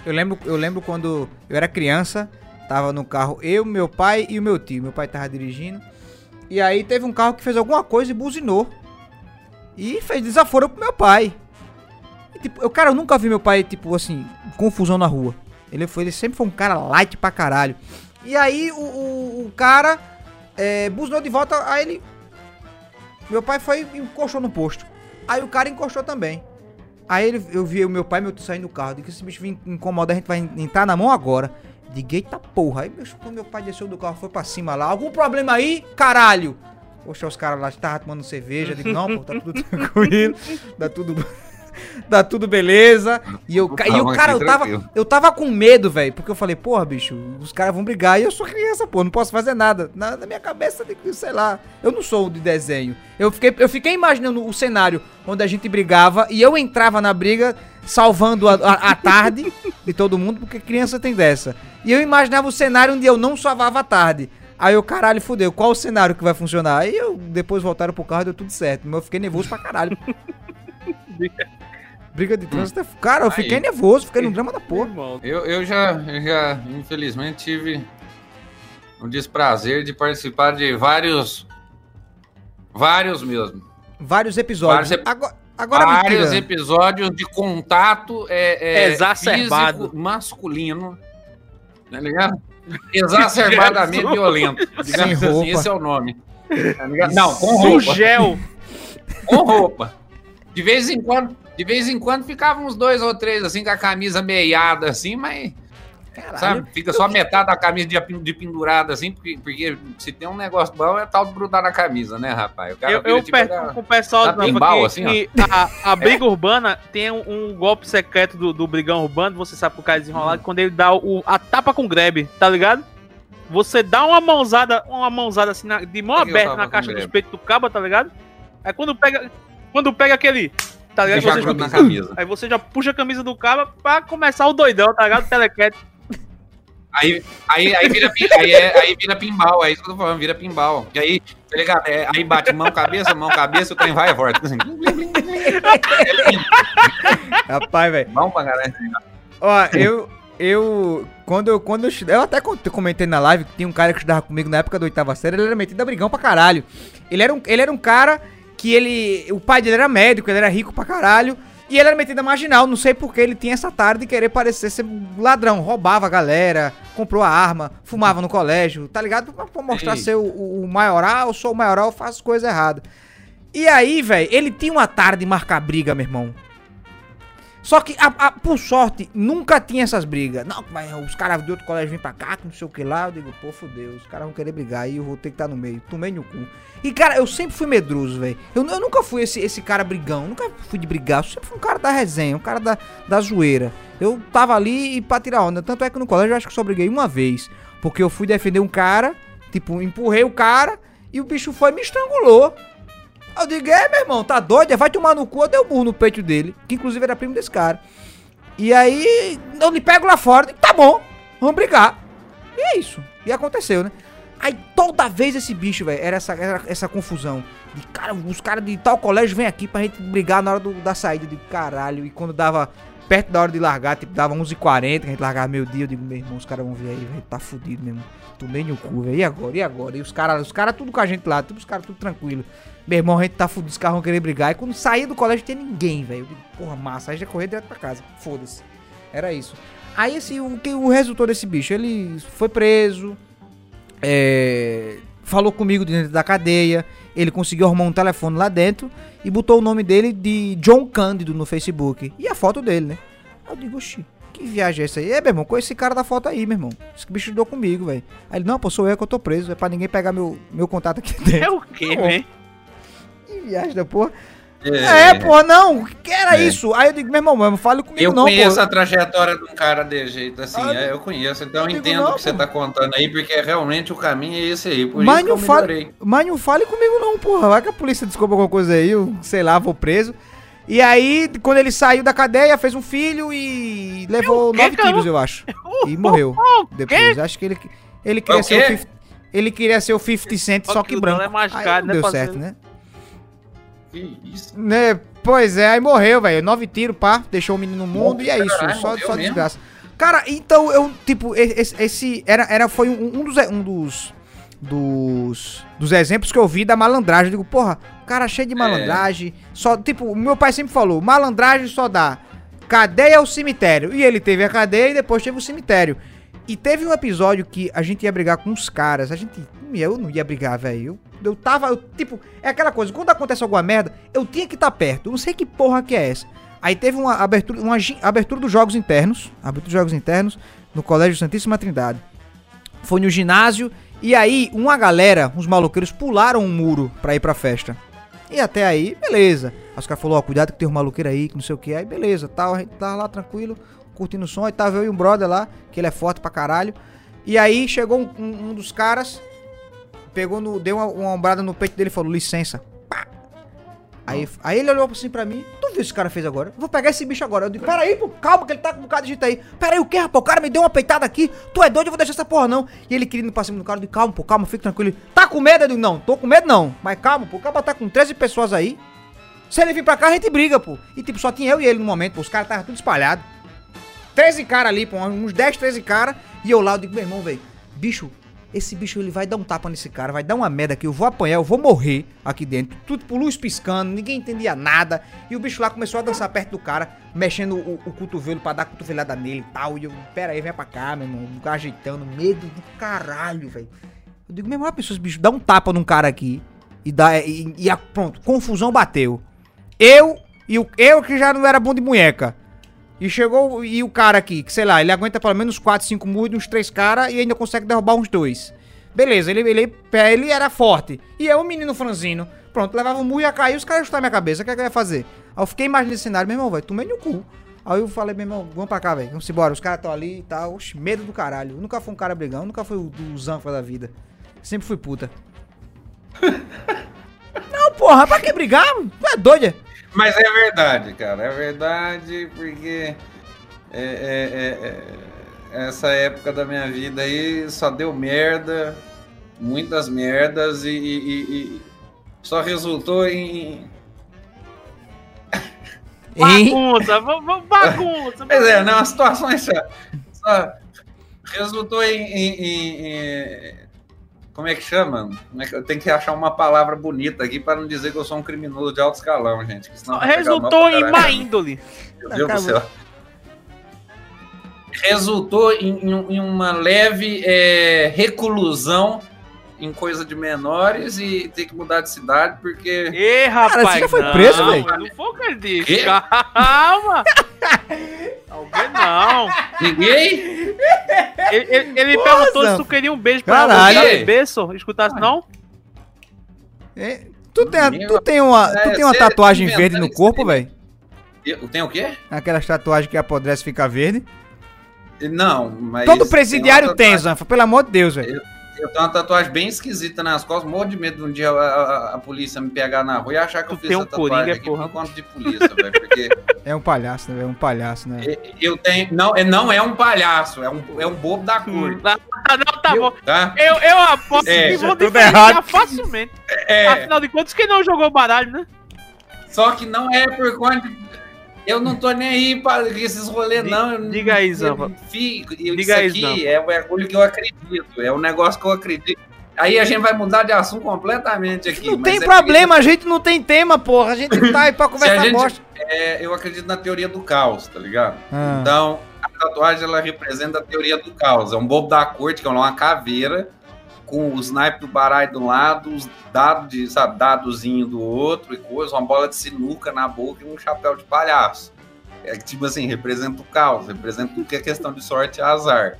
Eu lembro, eu lembro quando eu era criança, tava no carro eu, meu pai e o meu tio. Meu pai tava dirigindo. E aí teve um carro que fez alguma coisa e buzinou. E fez desaforo pro meu pai. E, tipo, eu, cara, eu nunca vi meu pai, tipo, assim, confusão na rua. Ele, foi, ele sempre foi um cara light pra caralho. E aí o, o, o cara é, buzinou de volta, aí ele. Meu pai foi e encostou no posto. Aí o cara encostou também. Aí ele, eu vi o meu pai e meu tio saindo do carro. Que esse bicho vem incomodar, a gente vai entrar na mão agora. Diga, eita porra. Aí meu, meu pai desceu do carro, foi pra cima lá. Algum problema aí? Caralho! Poxa, os caras lá estavam tomando cerveja. Digo, não, pô, tá tudo tranquilo. Tá tudo tá tudo beleza. E eu, e o cara, eu tava, eu tava com medo, velho. Porque eu falei, porra, bicho, os caras vão brigar. E eu sou criança, pô, não posso fazer nada. Na, na minha cabeça, sei lá. Eu não sou de desenho. Eu fiquei, eu fiquei imaginando o cenário onde a gente brigava e eu entrava na briga salvando a, a, a tarde de todo mundo, porque criança tem dessa. E eu imaginava o cenário onde eu não salvava a tarde. Aí eu, caralho, fudeu, qual o cenário que vai funcionar? Aí eu, depois voltaram pro carro e deu tudo certo. Mas eu fiquei nervoso pra caralho. Briga de trânsito é. Cara, eu fiquei Aí. nervoso, fiquei no drama da porra. Eu, eu, já, eu já, infelizmente, tive o desprazer de participar de vários. Vários mesmo. Vários episódios. Vários, agora, agora vários episódios de contato é, é exacerbado masculino. Tá ligado? Exacerbadamente violento. Digamos Sem assim, esse é o nome. Tá Não, com roupa. gel. com roupa. De vez em quando, de vez em quando ficavam uns dois ou três, assim, com a camisa meiada, assim, mas. Caralho. Sabe? Fica só metade da camisa de, de pendurada, assim, porque, porque se tem um negócio bom é tal de grudar na camisa, né, rapaz? eu eu tipo, pergunto com o pessoal do pinball, assim, que a, a briga é. urbana tem um, um, golpe secreto do, do brigão urbano, você sabe que o cara é desenrolado, hum. quando ele dá o, a tapa com grebe, tá ligado? Você dá uma mãozada, uma mãozada assim, na, de mão aberta na caixa do peito do cabo, tá ligado? Aí quando pega, quando pega aquele tá ligado? Você já, na camisa. Aí você já puxa a camisa do cara pra começar o doidão, tá ligado? O telequete. Aí, aí, aí, vira, aí, é, aí vira pinball, é isso que eu tô falando, vira pinball. E aí, tá ligado? É, aí bate mão, cabeça, mão, cabeça, o trem vai e volta. Assim. Rapaz, velho. Bom pra caralho. Ó, eu, eu, quando eu, quando eu, eu até comentei na live que tinha um cara que estudava comigo na época da oitava série, ele era metido a brigão pra caralho. Ele era um, ele era um cara que ele. O pai dele era médico, ele era rico pra caralho. E ele era metido a marginal, não sei porque ele tinha essa tarde de querer parecer ser ladrão. Roubava a galera, comprou a arma, fumava no colégio, tá ligado? Pra, pra mostrar Ei. ser o, o, maioral, eu sou o maioral, eu faço coisa errada. E aí, velho, ele tinha uma tarde de marcar briga, meu irmão. Só que, a, a, por sorte, nunca tinha essas brigas. Não, mas os caras de outro colégio vêm pra cá, que não sei o que lá. Eu digo, pô, fodeu, os caras vão querer brigar e eu vou ter que estar tá no meio. Tomei no cu. E, cara, eu sempre fui medroso, velho. Eu, eu, nunca fui esse, esse cara brigão, nunca fui de brigar. Eu sempre fui um cara da resenha, um cara da, da zoeira. Eu tava ali e pra tirar onda. Tanto é que no colégio eu acho que só briguei uma vez. Porque eu fui defender um cara, tipo, empurrei o cara e o bicho foi e me estrangulou. Eu digo, é, meu irmão, tá doido? Vai tomar no cu, eu dei um burro no peito dele, que inclusive era primo desse cara. E aí, eu lhe pego lá fora, digo, tá bom, vamos brigar. E é isso. E aconteceu, né? Aí toda vez esse bicho, velho, era essa, era essa confusão. De cara, os caras de tal colégio vêm aqui pra gente brigar na hora do, da saída. De caralho. E quando dava perto da hora de largar, tipo, dava 11h40, que a gente largava meio dia, eu digo, meu irmão, os caras vão vir aí, velho, tá fudido mesmo. Tomei no cu, velho. E agora? E agora? E os caras, os caras tudo com a gente lá, tudo, os caras tudo tranquilo. Meu irmão, a gente tá fudido, os caras vão querer brigar. E quando saía do colégio, tinha ninguém, velho. Porra, massa. Aí já corria direto pra casa. Foda-se. Era isso. Aí, assim, o que o resultado desse bicho? Ele foi preso. É, falou comigo dentro da cadeia. Ele conseguiu arrumar um telefone lá dentro e botou o nome dele de John Cândido no Facebook. E a foto dele, né? Eu digo, oxi, que viagem é essa aí? É, meu irmão, com esse cara da foto aí, meu irmão. Esse bicho estudou comigo, velho. Aí ele, não, pô, sou eu que eu tô preso. É pra ninguém pegar meu, meu contato aqui dentro. É o quê, velho? Que viagem da porra. É, é pô, não, que era é. isso? Aí eu digo, meu irmão, mano, fale comigo eu não, Eu conheço a trajetória de um cara de jeito assim, ah, é, eu conheço, então eu entendo o que você tá contando aí, porque realmente o caminho é esse aí, por mas isso que eu fale, Mas não fale comigo não, porra, vai que a polícia descobre alguma coisa aí, eu, sei lá, vou preso. E aí, quando ele saiu da cadeia, fez um filho e levou nove tiros, eu acho. E morreu. Depois, acho que ele... Ele queria o ser o quê? 50, ele queria ser o 50 Cent, Só que que o branco. dano é mais Aí caro, não né, deu certo, né? Que isso? Né, Pois é, aí morreu, velho. Nove tiros, pá, deixou o menino no mundo e é isso, Caralho, só, morreu só mesmo? desgraça. Cara, então eu, tipo, esse, esse era, era, foi um, um dos, um dos, dos, dos exemplos que eu vi da malandragem. Eu digo, porra, cara cheio de malandragem, só, tipo, meu pai sempre falou, malandragem só dá cadeia ou cemitério. E ele teve a cadeia e depois teve o cemitério. E teve um episódio que a gente ia brigar com uns caras, a gente, eu não ia brigar, velho. Eu, eu tava, eu, tipo, é aquela coisa, quando acontece alguma merda, eu tinha que estar perto. Eu não sei que porra que é essa. Aí teve uma abertura, uma abertura dos jogos internos, abertura dos jogos internos no Colégio Santíssima Trindade. Foi no ginásio e aí uma galera, uns maloqueiros pularam um muro pra ir pra festa. E até aí, beleza. Os caras falaram, ó, cuidado que tem um maloqueiro aí, que não sei o que. Aí beleza, tal, a gente tava lá tranquilo, curtindo o som. E tava eu e um brother lá, que ele é forte pra caralho. E aí chegou um, um- um dos caras, pegou no. deu uma, uma ombrada no peito dele e falou, licença. Pá. Aí, aí ele olhou assim pra mim, tu viu o que esse cara fez agora? Vou pegar esse bicho agora. Eu digo, peraí, pô, calma, que ele tá com um bocado de gente aí. Peraí, o que, rapaz? O cara me deu uma peitada aqui. Tu é doido, eu vou deixar essa porra não. E ele querendo ir pra cima do cara, eu digo, calma, pô, calma, fica tranquilo. Ele, Tá com medo? Eu digo, não, tô com medo não. Mas calma, pô, o cara tá com 13 pessoas aí. Se ele vir pra cá, a gente briga, pô. E tipo, só tinha eu e ele no momento, pô. Os caras estavam tudo espalhados. 13 caras ali, pô, uns 10, 13 caras. E eu lá, eu digo, meu irmão, velho, bicho, esse bicho ele vai dar um tapa nesse cara, vai dar uma merda aqui, eu vou apanhar, eu vou morrer aqui dentro. Tudo por luz piscando, ninguém entendia nada. E o bicho lá começou a dançar perto do cara, mexendo o, o cotovelo pra dar cotovelada nele e tal. E eu, pera aí, vem pra cá, meu irmão. Ajeitando, medo do caralho, velho. Eu digo, meu irmão, a pessoa, esse bicho dá um tapa num cara aqui e dá. E, e a- pronto, confusão bateu. Eu e o. Eu que já não era bom de munheca. E chegou e o cara aqui, que sei lá, ele aguenta pelo menos 4, 5 murros de uns 3 caras e ainda consegue derrubar uns dois. Beleza, ele, ele, ele era forte. E eu, um menino franzino. Pronto, levava um murro e ia cair, os caras chutaram minha cabeça. O que, é que eu ia fazer? Aí eu fiquei imaginando esse cenário, meu irmão, vai, tomei no cu. Aí eu falei, meu irmão, vamos pra cá, velho. Vamos embora. Os caras estão ali e tal. Oxe, medo do caralho. Eu nunca fui um cara brigão, nunca fui o, o zanfa da vida. Sempre fui puta. Não, porra, pra que brigar? Tu é doida? Mas é verdade, cara. É verdade, porque é, é, é, é, essa época da minha vida aí só deu merda, muitas merdas, e, e- e- só resultou em. Bagunça, bagunça. Pois é, não, as situações só, só resultou em, em- em- em- Como é que chama? Como é que- eu tenho que achar uma palavra bonita aqui para não dizer que eu sou um criminoso de alto escalão, gente. Resultou em má índole. Meu Deus do céu. Resultou em, em uma leve é, reclusão em coisa de menores e ter que mudar de cidade porque. Ê, rapaz. você já foi não, preso, velho? Não foi o que? Calma. Talvez não. Ninguém? Ele, ele- ele perguntou se tu queria um beijo pra Caralho. você beber, só. Escutasse, não? É, tu, tem, tu tem uma, tu É, tem uma cê tatuagem verde no corpo, velho? Eu- Tem o quê? Aquelas tatuagens que apodrece e fica verde. Não, mas. Todo tem presidiário tem, tatuagem- Zanfa, pelo amor de Deus, velho. Eu tenho uma tatuagem bem esquisita nas costas, morro de medo de um dia a, a- a polícia me pegar na rua e achar que Tu eu fiz tem essa um tatuagem coringa, aqui porra. por conta de polícia, velho. Porque É um palhaço, né? É um palhaço, né? eu tenho. Não, é- não é um palhaço, é um, é um bobo da cor, Ah, não, tá bom. tá? Eu, eu aposto É, que vão diferenciar facilmente. É, Afinal de contas, quem não jogou baralho, né? só que não é por conta de. Eu não tô nem aí para esses rolês, não. Diga aí, Zampa. Fi- eu- Diga isso aí, aqui Zampa. é o bagulho que eu acredito, é um negócio que eu acredito. Aí a gente vai mudar de assunto completamente aqui. Não tem é problema, a gente não tem tema, porra. A gente tá aí pra conversar gente- bosta. porque, é, eu acredito na teoria do caos, tá ligado? Ah. Então, a tatuagem ela representa a teoria do caos. É um bobo da corte, que é uma caveira, com os naipes do baralho de um lado, os dados de, sabe, dadozinho do outro e coisa, uma bola de sinuca na boca e um chapéu de palhaço. É que, tipo assim, representa o caos, representa tudo que é questão de sorte e azar.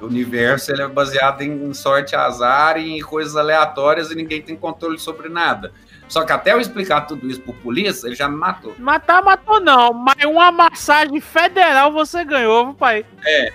O universo ele é baseado em sorte, azar e em coisas aleatórias e ninguém tem controle sobre nada. Só que até eu explicar tudo isso pro polícia, ele já me matou. Matar, matou não. Mas uma massagem federal você ganhou, pai? É,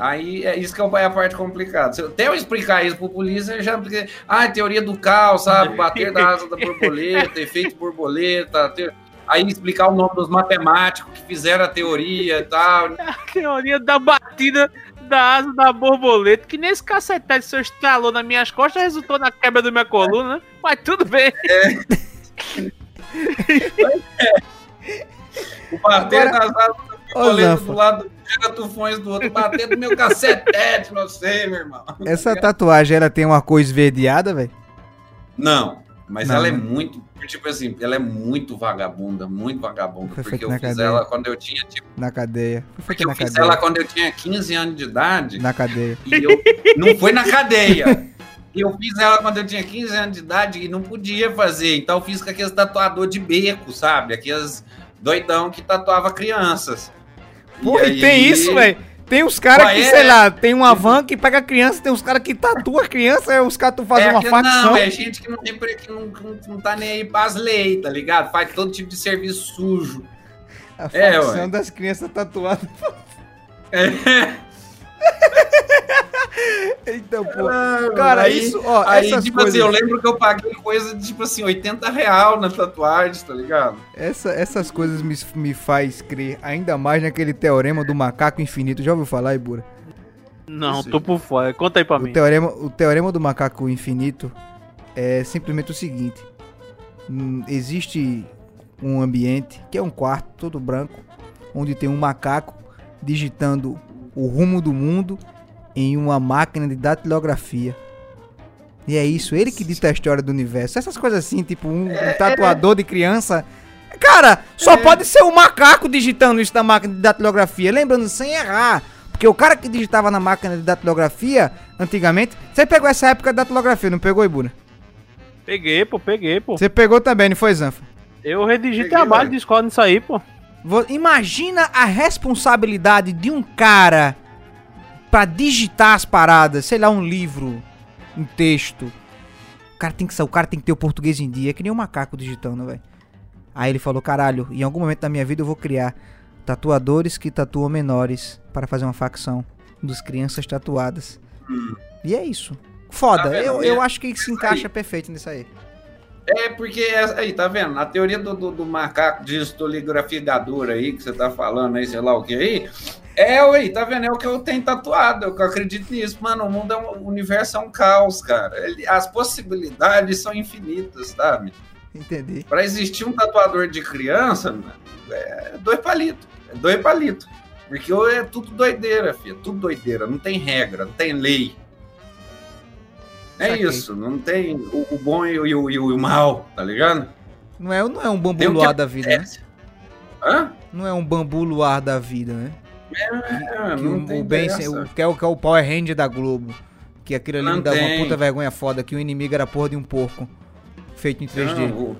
aí é isso que é a parte complicada. Se eu, até eu explicar isso pro polícia, já. Porque, ah, teoria do caos, sabe? Bater da asa da borboleta, efeito borboleta. te- Aí explicar o nome dos matemáticos que fizeram a teoria e tal. A teoria da batida da asa da borboleta, que nesse cacetete senhor estralou nas minhas costas resultou na quebra da minha coluna, né? Mas tudo bem. O bater Agora- das asas do Ô, borboleta do lado, tira tufões do outro, bater no meu cacetete, não sei, meu irmão. Essa tatuagem, ela tem uma cor esverdeada, velho? Não, mas Não, ela é né? muito, tipo assim, ela é muito vagabunda, muito vagabunda, Foi porque eu fiz cadeia. ela quando eu tinha, tipo, Na cadeia. Foi porque eu fiz cadeia. ela quando eu tinha 15 anos de idade, Na cadeia. e eu, não foi na cadeia. E eu fiz ela quando eu tinha 15 anos de idade e não podia fazer, então eu fiz com aqueles tatuador de beco, sabe? Aqueles doidão que tatuava crianças. Pô, e aí- tem isso, velho. Tem uns caras que, é. sei lá, tem uma van que pega criança, tem uns caras que tatua a criança, aí os caras tu fazem É uma que- facção. Não, é gente que não, tem, que não, não tá nem aí pras leis, tá ligado? Faz todo tipo de serviço sujo. A É, facção ué. das crianças tatuadas. É. Então, pô. Cara, aí, isso, ó, aí, essas tipo coisas. assim, eu lembro que eu paguei coisa de, tipo assim, 80 real na tatuagem, tá ligado? Essa- essas coisas me, me faz crer ainda mais naquele teorema do macaco infinito. Já ouviu falar, Ibura? Não, Sim. tô por fora. Conta aí pra O mim. teorema, o teorema do macaco infinito é simplesmente o seguinte: Hum, existe um ambiente que é um quarto todo branco, onde tem um macaco digitando o rumo do mundo em uma máquina de datilografia. E é isso, ele que dita a história do universo. Essas coisas assim, tipo um, um tatuador de criança. Cara, só pode ser o macaco digitando isso na máquina de datilografia. Lembrando, sem errar. Porque o cara que digitava na máquina de datilografia, antigamente. Você pegou essa época de datilografia, não pegou, Ibura? Peguei, pô, peguei, pô. Você pegou também, não foi, Zanfa? Eu redigi Peguei, trabalho velho. de escola nisso aí, pô. Imagina a responsabilidade de um cara pra digitar as paradas, sei lá, um livro, um texto. O cara tem que, o cara tem que ter o português em dia, é que nem um macaco digitando, velho. Aí ele falou: "Caralho, em algum momento da minha vida eu vou criar tatuadores que tatuam menores para fazer uma facção dos crianças tatuadas". E é isso. Foda. Tá vendo? eu, eu é- acho que se encaixa perfeito nisso aí. É porque, é- aí, tá vendo? A teoria do, do, do macaco de estoligrafiador aí, que você tá falando aí, sei lá o que aí, é, aí, tá vendo? É o que eu tenho tatuado, eu acredito nisso. Mano, o mundo é um, o universo é um caos, cara. Ele- as possibilidades são infinitas, sabe? Entendi. Pra existir um tatuador de criança, mano, é dois palitos. É dois palitos. Porque é tudo doideira, filho. Tudo doideira. Não tem regra, não tem lei. É Saquei. isso. Não tem o, o bom e o, e o- e o mal, tá ligado? Não é, não é um bambu luar da vida, né? Hã? Não é um bambu luar da vida, né? É, Que não o, tem o bem, o, que, é o, que é o Power Ranger da Globo. Que aquilo ali Não me dava uma puta vergonha foda, que o inimigo era porra de um porco. Feito em 3D. Não, o-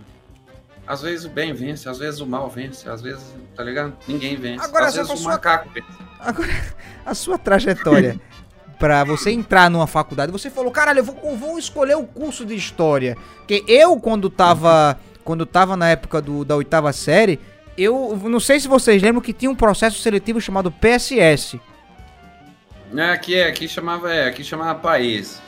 Às vezes o bem vence, às vezes o mal vence, às vezes, tá ligado? Ninguém vence. Agora, às vezes o sua- macaco vence. Agora, a sua trajetória pra você entrar numa faculdade, você falou, caralho, eu vou, eu vou escolher o curso de história. Porque eu, quando tava, quando tava na época do, da oitava série, eu não sei se vocês lembram que tinha um processo seletivo chamado PSS. É, aqui, é, aqui chamava, é, aqui chamava país.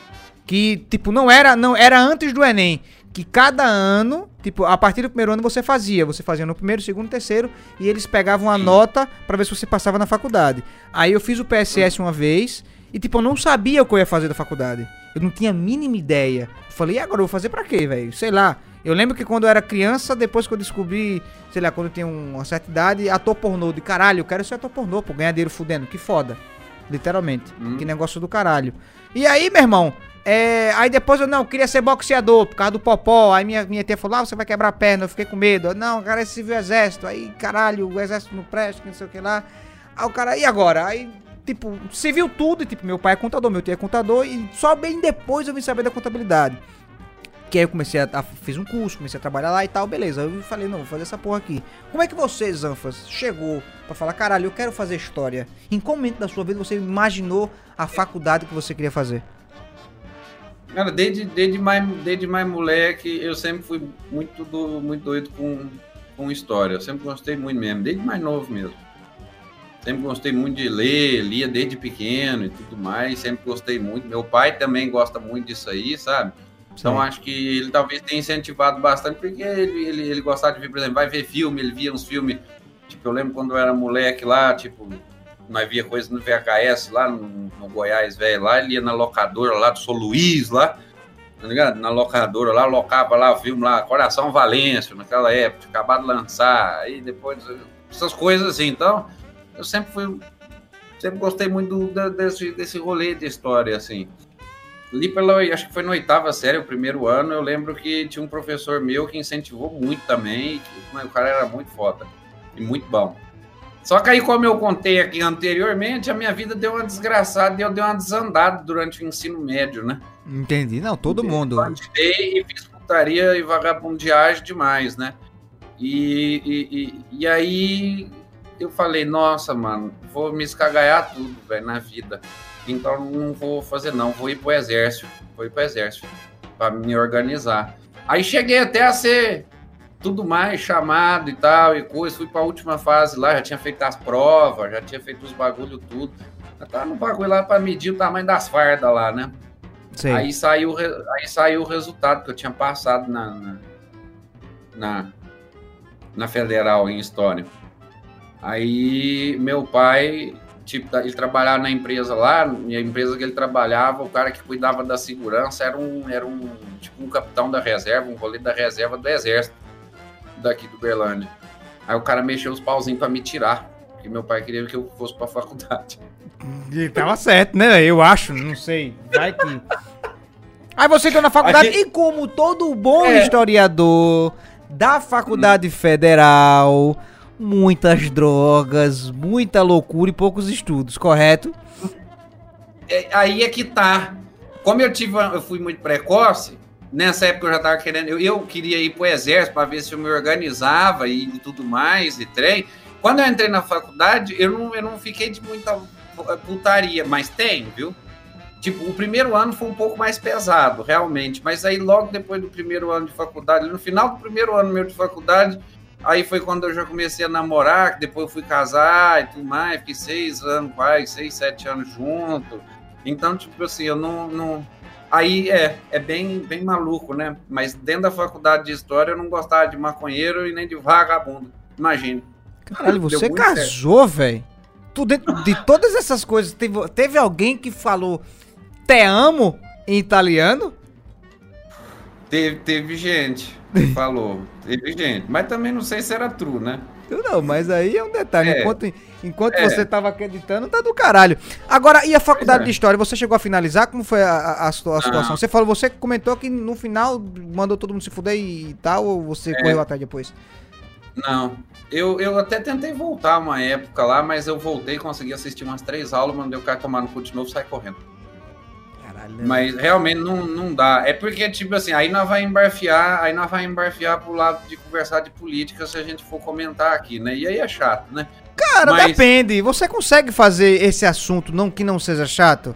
Que, tipo, não era, não era antes do Enem. Que cada ano, tipo, a partir do primeiro ano você fazia. Você fazia no primeiro, segundo, terceiro. E eles pegavam a Sim. nota pra ver se você passava na faculdade. Aí eu fiz o PSS uma vez. E, tipo, eu não sabia o que eu ia fazer da faculdade. Eu não tinha a mínima ideia. Eu falei, e agora eu vou fazer pra quê, velho? Sei lá. Eu lembro que quando eu era criança, depois que eu descobri, sei lá, quando eu tinha uma certa idade, ator pornô. De caralho, eu quero ser ator pornô, pô, ganhar dinheiro fudendo. Que foda. Literalmente. Hum. Que negócio do caralho. E aí, meu irmão, é, aí depois eu não, queria ser boxeador por causa do popó. Aí minha, minha tia falou: ah, você vai quebrar a perna. Eu fiquei com medo. Eu, não, cara, é civil exército. Aí, caralho, o exército não presta, não sei o que lá. Aí o cara, e agora? Aí, tipo, se viu tudo. E, tipo, meu pai é contador, meu tio é contador. E só bem depois eu vim saber da contabilidade. Que aí eu comecei a, a- Fiz um curso, comecei a trabalhar lá e tal, beleza. Aí eu falei, não, vou fazer essa porra aqui. Como é que você, Zanfas, chegou pra falar, caralho, eu quero fazer história? Em qual momento da sua vida você imaginou a faculdade que você queria fazer? Cara, desde, desde, mais, desde mais moleque, eu sempre fui muito, do, muito doido com, com história. Eu sempre gostei muito mesmo, desde mais novo mesmo. Sempre gostei muito de ler, lia desde pequeno e tudo mais. Sempre gostei muito. Meu pai também gosta muito disso aí, sabe? Então Sim. acho que ele talvez tenha incentivado bastante, porque ele, ele, ele gostava de ver, por exemplo, vai ver filme, ele via uns filmes. Tipo, eu lembro quando eu era moleque lá, tipo, nós via coisas no VHS lá, no, no Goiás, velho, lá, ele ia na locadora lá do Sou Luiz, lá, tá ligado? Na locadora lá, locava lá, filme lá, Coração Valência, naquela época, acabado de lançar, aí depois, essas coisas assim, então, eu sempre fui, sempre gostei muito do, desse, desse rolê de história, assim. Ali pela, acho que foi na oitava série, o primeiro ano, eu lembro que tinha um professor meu que incentivou muito também, que, o cara era muito foda e muito bom. Só que aí, como eu contei aqui anteriormente, a minha vida deu uma desgraçada e eu dei uma desandada durante o ensino médio, né? Entendi. Não, todo mundo. Eu e fiz putaria e vagabundeagem demais, né? E, e, e, e, aí eu falei, nossa, mano, vou me escagaiar tudo, velho, na vida. Então não vou fazer não, vou ir pro exército. Vou ir pro exército para me organizar. Aí cheguei até a ser tudo mais chamado e tal, e coisa. Fui para a última fase lá, já tinha feito as provas, já tinha feito os bagulho tudo. Já tava no bagulho lá para medir o tamanho das fardas lá, né? Sim. Aí saiu, aí saiu o resultado que eu tinha passado na, na, na, na federal em história. Aí meu pai, tipo, ele trabalhava na empresa lá, e a empresa que ele trabalhava, o cara que cuidava da segurança era um, era um tipo um capitão da reserva, um rolê da reserva do exército daqui do Berlândia. Aí o cara mexeu os pauzinhos pra me tirar, porque meu pai queria que eu fosse pra faculdade. E tava certo, né? Eu acho, não sei. Vai que. Aí você entrou na faculdade gente... e como todo bom é. historiador da faculdade hum. federal, muitas drogas, muita loucura e poucos estudos, correto? É, aí é que tá. Como eu tive, eu fui muito precoce, Nessa época eu já estava querendo, eu, eu queria ir para o exército para ver se eu me organizava e tudo mais, e trem. Quando eu entrei na faculdade, eu não, eu não fiquei de muita putaria, mas tem, viu? Tipo, o primeiro ano foi um pouco mais pesado, realmente, mas aí logo depois do primeiro ano de faculdade, no final do primeiro ano meu de faculdade, aí foi quando eu já comecei a namorar, depois eu fui casar e tudo mais, fiquei seis anos, quase, seis, sete anos junto. Então, tipo assim, eu não, não Aí é, é bem, bem maluco, né? Mas dentro da faculdade de história eu não gostava de maconheiro e nem de vagabundo. Imagine. Caralho, você casou, velho? De todas essas coisas, teve, teve alguém que falou te amo em italiano? Teve, teve gente que falou. Teve gente. Mas também não sei se era true, né? Não, mas aí é um detalhe. É. Enquanto, enquanto é. você tava acreditando, tá do caralho. Agora, e a faculdade é. de história? Você chegou a finalizar? Como foi a, a, a situação? Você falou, você comentou que no final mandou todo mundo se fuder e tal, ou você é. correu até depois? Não. Eu, eu até tentei voltar uma época lá, mas eu voltei, consegui assistir umas três aulas, mandei o cara tomar no cu de novo e sair correndo. Caralho. Mas realmente não, não dá. É porque, tipo assim, aí nós vai embarfiar, aí nós vai embarfiar pro lado de conversar de política se a gente for comentar aqui, né? E aí é chato, né? Cara, Mas... depende. Você consegue fazer esse assunto não que não seja chato?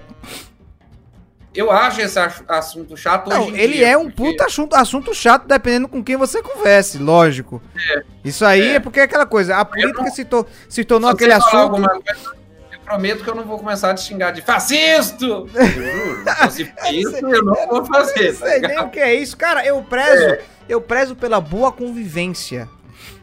Eu acho esse assunto chato não, hoje ele dia, é um porque... puta assunto, assunto chato dependendo com quem você converse, lógico. É, Isso aí é. é. porque é aquela coisa, a política não... se, to... se tornou Se aquele assunto... Coisa, prometo que eu não vou começar a te xingar de fascista! Eu juro, se isso, eu não vou fazer. Eu não sei tá nem o que é isso. Cara, eu prezo, é. eu prezo pela boa convivência.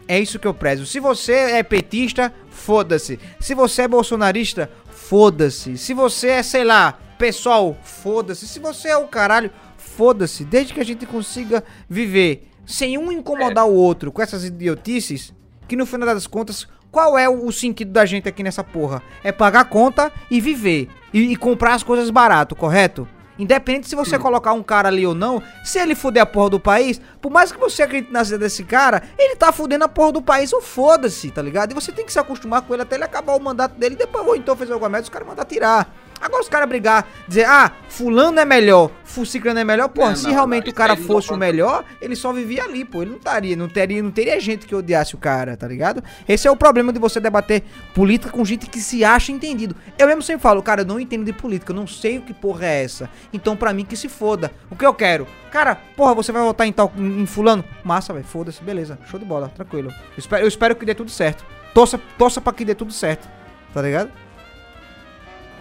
É isso que eu prezo. Se você é petista, foda-se. Se você é bolsonarista, foda-se. Se você é, sei lá, pessoal, foda-se. Se você é o caralho, foda-se. Desde que a gente consiga viver sem um incomodar é. o outro com essas idiotices, que no final das contas qual é o, sentido da gente aqui nessa porra? É pagar conta e viver. E, e comprar as coisas barato, correto? Independente se você colocar um cara ali ou não, se ele fuder a porra do país, por mais que você acredite na vida desse cara, ele tá fudendo a porra do país ou foda-se, tá ligado? E você tem que se acostumar com ele até ele acabar o mandato dele, depois ou então fazer alguma merda, os caras mandar tirar. Agora os caras brigar, dizer, ah, fulano é melhor, Fuciclano é melhor, pô, é, se não, realmente não, o cara fosse o melhor, ele só vivia ali, pô, ele não estaria, não teria, não teria gente que odiasse o cara, tá ligado? Esse é o problema de você debater política com gente que se acha entendido. Eu mesmo sempre falo, cara, eu não entendo de política, eu não sei o que porra é essa. Então pra mim que se foda. O que eu quero? Cara, porra, você vai votar em tal, em fulano? Massa, velho, foda-se, beleza, show de bola, tranquilo. Eu espero, eu espero que dê tudo certo. Torça, torça pra que dê tudo certo, tá ligado?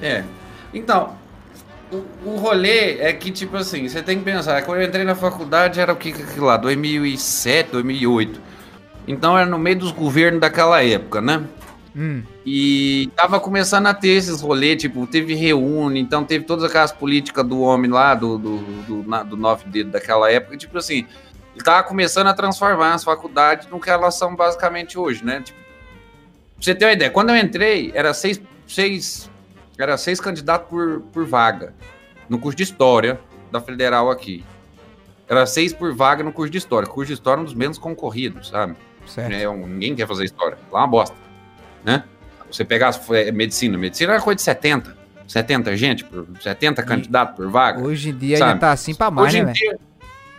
É, então, o, o rolê é que, tipo assim, você tem que pensar, quando eu entrei na faculdade era o que, que lá, 2007, 2008. Então era no meio dos governos daquela época, né? Hum. E tava começando a ter esses rolês, tipo, teve reúne, então teve todas aquelas políticas do homem lá, do, do, do, na- do nove dedos daquela época, tipo assim, ele tava começando a transformar as faculdades no que elas são basicamente hoje, né? Tipo, pra você ter uma ideia, quando eu entrei, era seis, seis, era seis candidatos por, por vaga no curso de História da Federal aqui. Era seis por vaga no curso de História. O curso de História é um dos menos concorridos, sabe? Certo. É, ninguém quer fazer história. Lá é uma bosta. Né? Você pegar é, medicina, medicina era coisa de 70. 70 gente, por 70 candidatos por vaga. Hoje em dia Sabe? já tá assim pra mais, Hoje né, em, dia,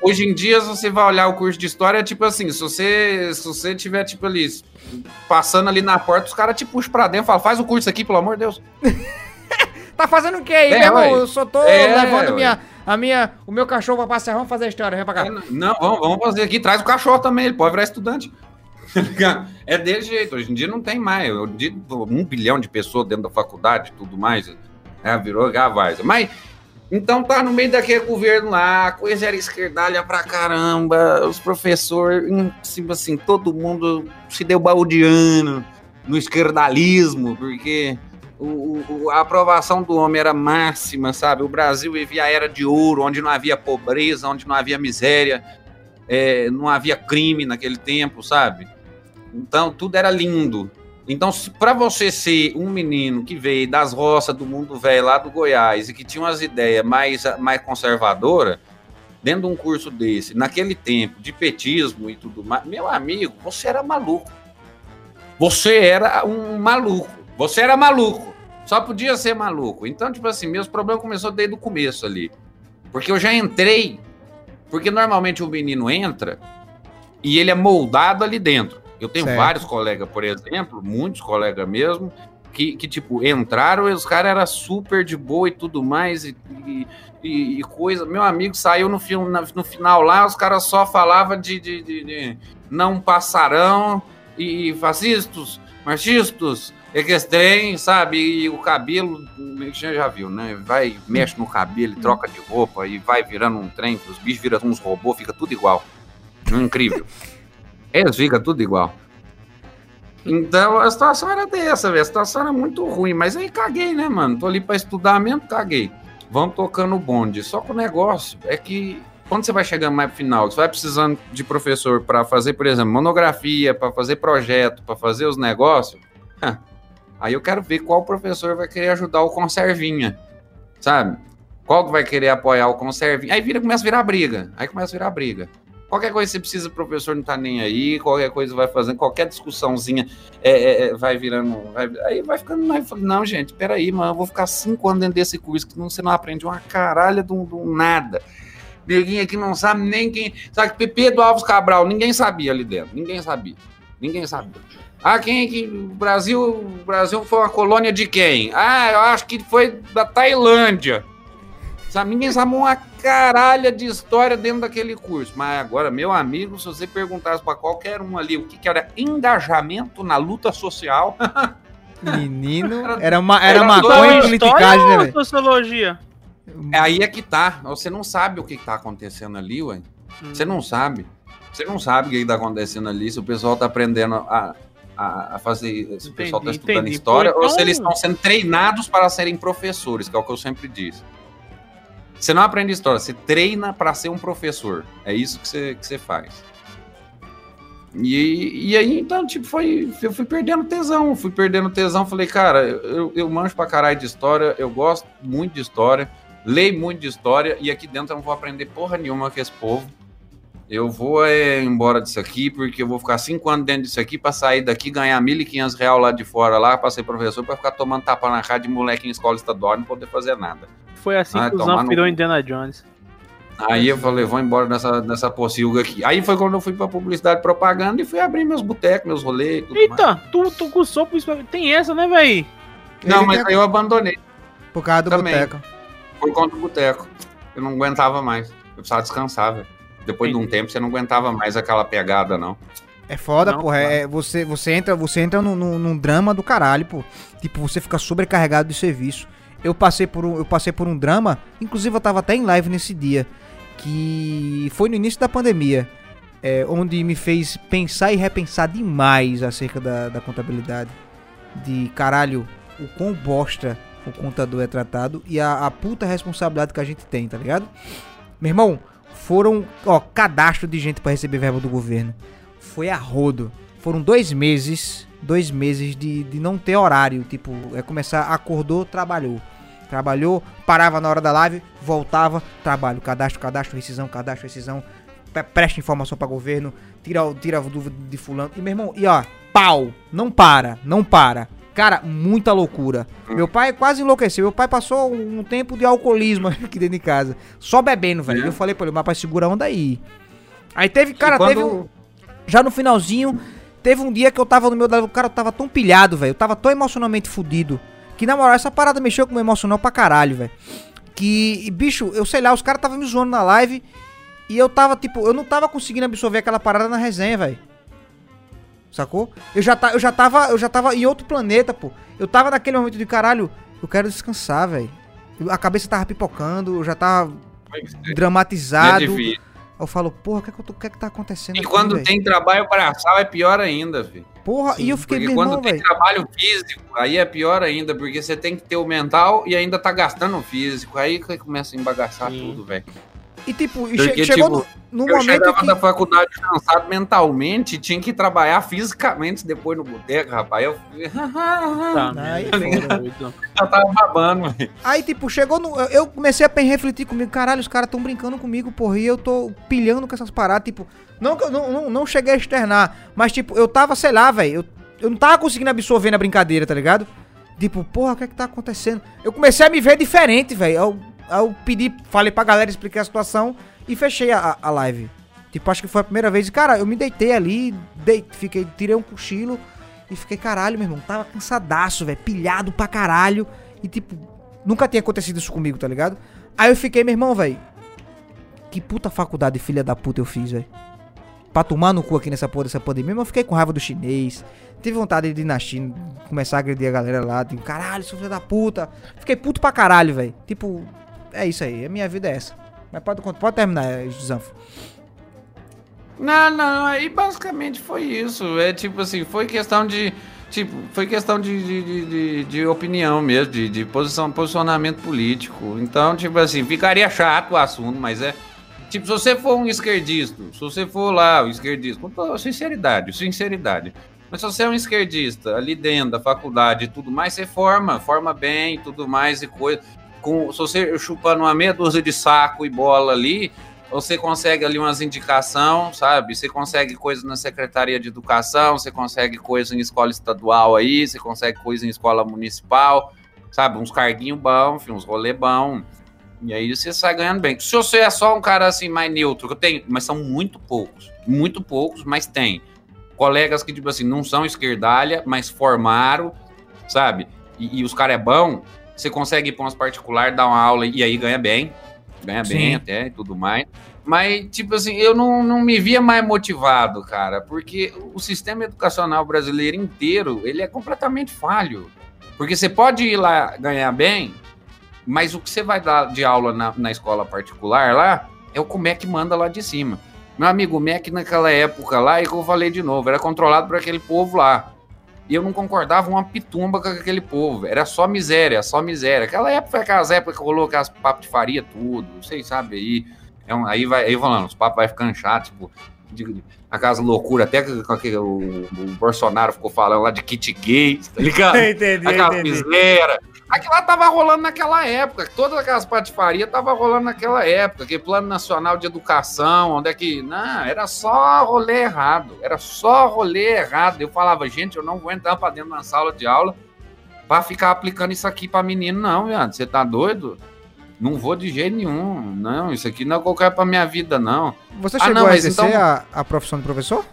hoje em dia, se você vai olhar o curso de história, é tipo assim, se você, se você tiver, tipo ali, passando ali na porta, os caras te puxam pra dentro e falam, faz o curso aqui, pelo amor de Deus. Tá fazendo o que aí, É, meu irmão? Eu só tô É, levando minha, a minha, o meu cachorro pra passear. Vamos fazer a história, vem pra cá. Não, vamos, vamos fazer aqui, traz o cachorro também, ele pode virar estudante. Tá é desse jeito, hoje em dia não tem mais. Em dia, um bilhão de pessoas dentro da faculdade e tudo mais. É, virou gavaz. Mas, então tá no meio daquele governo lá, a coisa era esquerdalha pra caramba, os professores, em cima assim, todo mundo se deu baldeando no esquerdalismo, porque o- o- a aprovação do homem era máxima, sabe? O Brasil vivia a era de ouro, onde não havia pobreza, onde não havia miséria, é, não havia crime naquele tempo, sabe? Então tudo era lindo. Então, para você ser um menino que veio das roças do mundo velho lá do Goiás e que tinha umas ideias mais, mais conservadoras, dentro de um curso desse, naquele tempo, de petismo e tudo mais, meu amigo, você era maluco. Você era um maluco. Você era maluco. Só podia ser maluco. Então, tipo assim, meus problemas começaram desde o começo ali. Porque eu já entrei. Porque normalmente o menino entra e ele é moldado ali dentro. Eu tenho Certo. vários colegas, por exemplo, muitos colegas mesmo, que, que tipo, entraram e os caras eram super de boa e tudo mais, e, e, e- coisa. Meu amigo saiu no, fil- na- no final lá, os caras só falavam de, de, de- de não passarão e fascistas, machistas, equestrem, sabe? E o cabelo, você já viu, né? Vai, mexe no cabelo, e troca de roupa e vai virando um trem, os bichos viram uns robôs, fica tudo igual. Incrível. Eles ficam tudo igual. Então a situação era dessa, velho. A situação era muito ruim, mas aí caguei, né, mano? Tô ali pra estudar mesmo, caguei. Vamos tocando o bonde. Só que o negócio é que quando você vai chegando mais pro final, você vai precisando de professor para fazer, por exemplo, monografia, para fazer projeto, para fazer os negócios. Aí eu quero ver qual professor vai querer ajudar o conservinha, sabe? Qual que vai querer apoiar o conservinha? Aí vira, começa a virar briga. Aí começa a virar briga. Qualquer coisa que você precisa, o professor não tá nem aí, qualquer coisa vai fazendo, qualquer discussãozinha é, é, é, vai virando. vai- aí vai ficando. Aí fala, não, gente, peraí, mano, eu vou ficar cinco anos dentro desse curso que não- você não aprende uma caralha um nada. Neguinho aqui não sabe nem quem. Sabe, Pepe do Alves Cabral, ninguém sabia ali dentro. Ninguém sabia. Ninguém sabia. Ah, quem é que. O Brasil, o Brasil foi uma colônia de quem? Ah, eu acho que foi da Tailândia. Sabe, ninguém sabe uma caralha de história dentro daquele curso. Mas agora, meu amigo, se você perguntasse para qualquer um ali o que, que era engajamento na luta social, Menino, era, uma, era Era maconha e politicagem, né, velho? sociologia? aí é que tá. Você não sabe o que, que tá acontecendo ali, ué. Você não sabe. Você não sabe o que está acontecendo ali, se o pessoal está aprendendo a, a, a fazer. Se o pessoal está estudando entendi. história, Pô, ou se então- eles estão sendo treinados para serem professores, que é o que eu sempre disse. Você não aprende história, você treina para ser um professor. É isso que você, que você faz. E, e aí, então, tipo, foi. Eu fui perdendo tesão, fui perdendo tesão. Falei, cara, eu, eu manjo pra caralho de história, eu gosto muito de história, leio muito de história, e aqui dentro eu não vou aprender porra nenhuma com esse povo. Eu vou é, embora disso aqui, porque eu vou ficar cinco anos dentro disso aqui pra sair daqui, ganhar 1.500 real lá de fora, lá, pra ser professor, pra ficar tomando tapa na cara de moleque em escola estadual e não poder fazer nada. Foi assim Ah, que o no virou cu. Indiana Jones. Aí eu falei, vou embora nessa, nessa pocilga aqui. Aí foi quando eu fui pra publicidade e propaganda e fui abrir meus botecos, meus rolês. Tudo mais. Eita, tu, tu cursou por isso. Tem essa, né, véi? Não, Ele mas quer- aí eu abandonei Por causa do também. boteco. por conta do boteco. Eu não aguentava mais. Eu precisava descansar, velho. Depois de um Entendi. tempo, você não aguentava mais aquela pegada, não. É foda, Não, porra. claro. É, você, você entra, você entra num, num- num drama do caralho, pô. Tipo, você fica sobrecarregado de serviço. Eu passei por um, eu passei por um drama, inclusive eu tava até em live nesse dia, que foi no início da pandemia, é, onde me fez pensar e repensar demais acerca da, da contabilidade. de caralho, o quão bosta o contador é tratado e a, a puta responsabilidade que a gente tem, tá ligado? Meu irmão, foram, ó, cadastro de gente pra receber verba do governo. Foi a rodo. Foram dois meses, dois meses de, de não ter horário. Tipo, é começar, acordou, trabalhou. Trabalhou, parava na hora da live, voltava, trabalho. Cadastro, cadastro, rescisão, cadastro, rescisão. Pre- Presta informação pra governo, tira, tira a dúvida de fulano. E meu irmão, e ó, pau, não para, não para. Cara, muita loucura. Meu pai quase enlouqueceu. Meu pai passou um tempo de alcoolismo aqui dentro de casa. Só bebendo, velho. É. Eu falei pra ele, mas pai, segura a onda aí. Aí teve, cara, quando- teve um, Já no finalzinho, teve um dia que eu tava no meu. O cara tava tão pilhado, velho. Eu tava tão emocionalmente fudido. Que na moral, essa parada mexeu com o meu emocional pra caralho, velho. Que, e, bicho, eu sei lá, os caras tava me zoando na live. E eu tava, tipo, eu não tava conseguindo absorver aquela parada na resenha, velho. Sacou? Eu já, ta, eu já tava. Eu já tava em outro planeta, pô. Eu tava naquele momento de caralho, eu quero descansar, velho. A cabeça tava pipocando, eu já tava É dramatizado. difícil. eu falo, porra, o que, é que, tô- que é que tá acontecendo E aqui, quando velho? tem trabalho braçal é pior ainda, filho. Porra, e eu fiquei Porque quando irmão, tem trabalho físico, aí é pior ainda, porque você tem que ter o mental e ainda tá gastando o físico. Aí que começa a embagaçar Sim. tudo, velho. E tipo, e Porque, che- chegou tipo, no, no Eu momento chegava que... da faculdade cansado mentalmente, tinha que trabalhar fisicamente depois no boteco, rapaz. Eu Tá, Aí né? é Tá doido. já tava babando, velho. Aí, tipo, chegou no. eu- Eu comecei a refletir comigo, caralho, os caras tão brincando comigo, porra, e eu tô pilhando com essas paradas, tipo. Não que eu não, não, não cheguei a externar, mas, tipo, eu tava, sei lá, velho. Eu, eu não tava conseguindo absorver na brincadeira, tá ligado? Tipo, porra, o que é que tá acontecendo? Eu comecei a me ver diferente, velho. Eu, pedi, falei pra galera explicar a situação e fechei a, a live. Tipo, acho que foi a primeira vez. E, cara, eu me deitei ali, dei, fiquei, tirei um cochilo e fiquei, caralho, meu irmão, tava cansadaço, velho, pilhado pra caralho. E, tipo, nunca tinha acontecido isso comigo, tá ligado? Aí eu fiquei, meu irmão, velho, que puta faculdade filha da puta eu fiz, velho. Pra tomar no cu aqui nessa porra dessa pandemia, eu fiquei com raiva do chinês. Tive vontade de ir na China, começar a agredir a galera lá. Tipo, caralho, seu filho da puta. Fiquei puto pra caralho, velho. Tipo, é isso aí. A minha vida é essa. Mas pode, pode terminar, Zanfo. Não, não, aí basicamente foi isso. É tipo assim, foi questão de. Tipo, foi questão de, de, de, de- opinião mesmo, de, de posição, posicionamento político. Então, tipo assim, ficaria chato o assunto, mas é. Tipo, se você for um esquerdista, se você for lá, o esquerdista, com toda sinceridade, sinceridade. Mas se você é um esquerdista ali dentro da faculdade e tudo mais, você forma, forma bem tudo mais e coisa. Com, se você chupando uma meia dúzia de saco e bola ali, você consegue ali umas indicação, sabe? Você consegue coisa na Secretaria de Educação, você consegue coisa em escola estadual aí, você consegue coisa em escola municipal, sabe? Uns carguinhos bons, uns rolê bom. E aí você sai ganhando bem. Se você é só um cara assim mais neutro, que eu tenho, mas são muito poucos, muito poucos, mas tem colegas que tipo assim não são esquerdalha, mas formaram, sabe? E, e os caras é bom, você consegue ir para umas particular, dar uma aula e aí ganha bem, ganha Sim. bem até e tudo mais. Mas, tipo assim, eu não, não me via mais motivado, cara, porque o sistema educacional brasileiro inteiro, ele é completamente falho. Porque você pode ir lá ganhar bem, mas o que você vai dar de aula na, na escola particular lá, é o que o MEC manda lá de cima. Meu amigo, o MEC naquela época lá, e que eu falei de novo, era controlado por aquele povo lá. E eu não concordava uma pitumba com aquele povo. Era só miséria, só miséria. Aquela época aquelas épocas que rolou aquelas papos de faria, tudo. Vocês sabem aí. É um- aí vai aí falando, os papos vai ficando chato, tipo, de, de, aquelas loucuras, até que, com aquele- o, o Bolsonaro ficou falando lá de kit gay, tá ligado? entendi, Aquela miséria. Aquilo lá tava rolando naquela época. Todas aquelas patifarias tava rolando naquela época. Aquele plano nacional de educação, onde é que. Não, era só rolê errado. Era só rolê errado. Eu falava, gente, eu não vou entrar pra dentro de uma sala de aula pra ficar aplicando isso aqui pra menino, não, viado. Você tá doido? Não vou de jeito nenhum. Não, isso aqui não é qualquer pra minha vida, não. Você Ah, chegou não, a exercer então- a, a profissão de professor?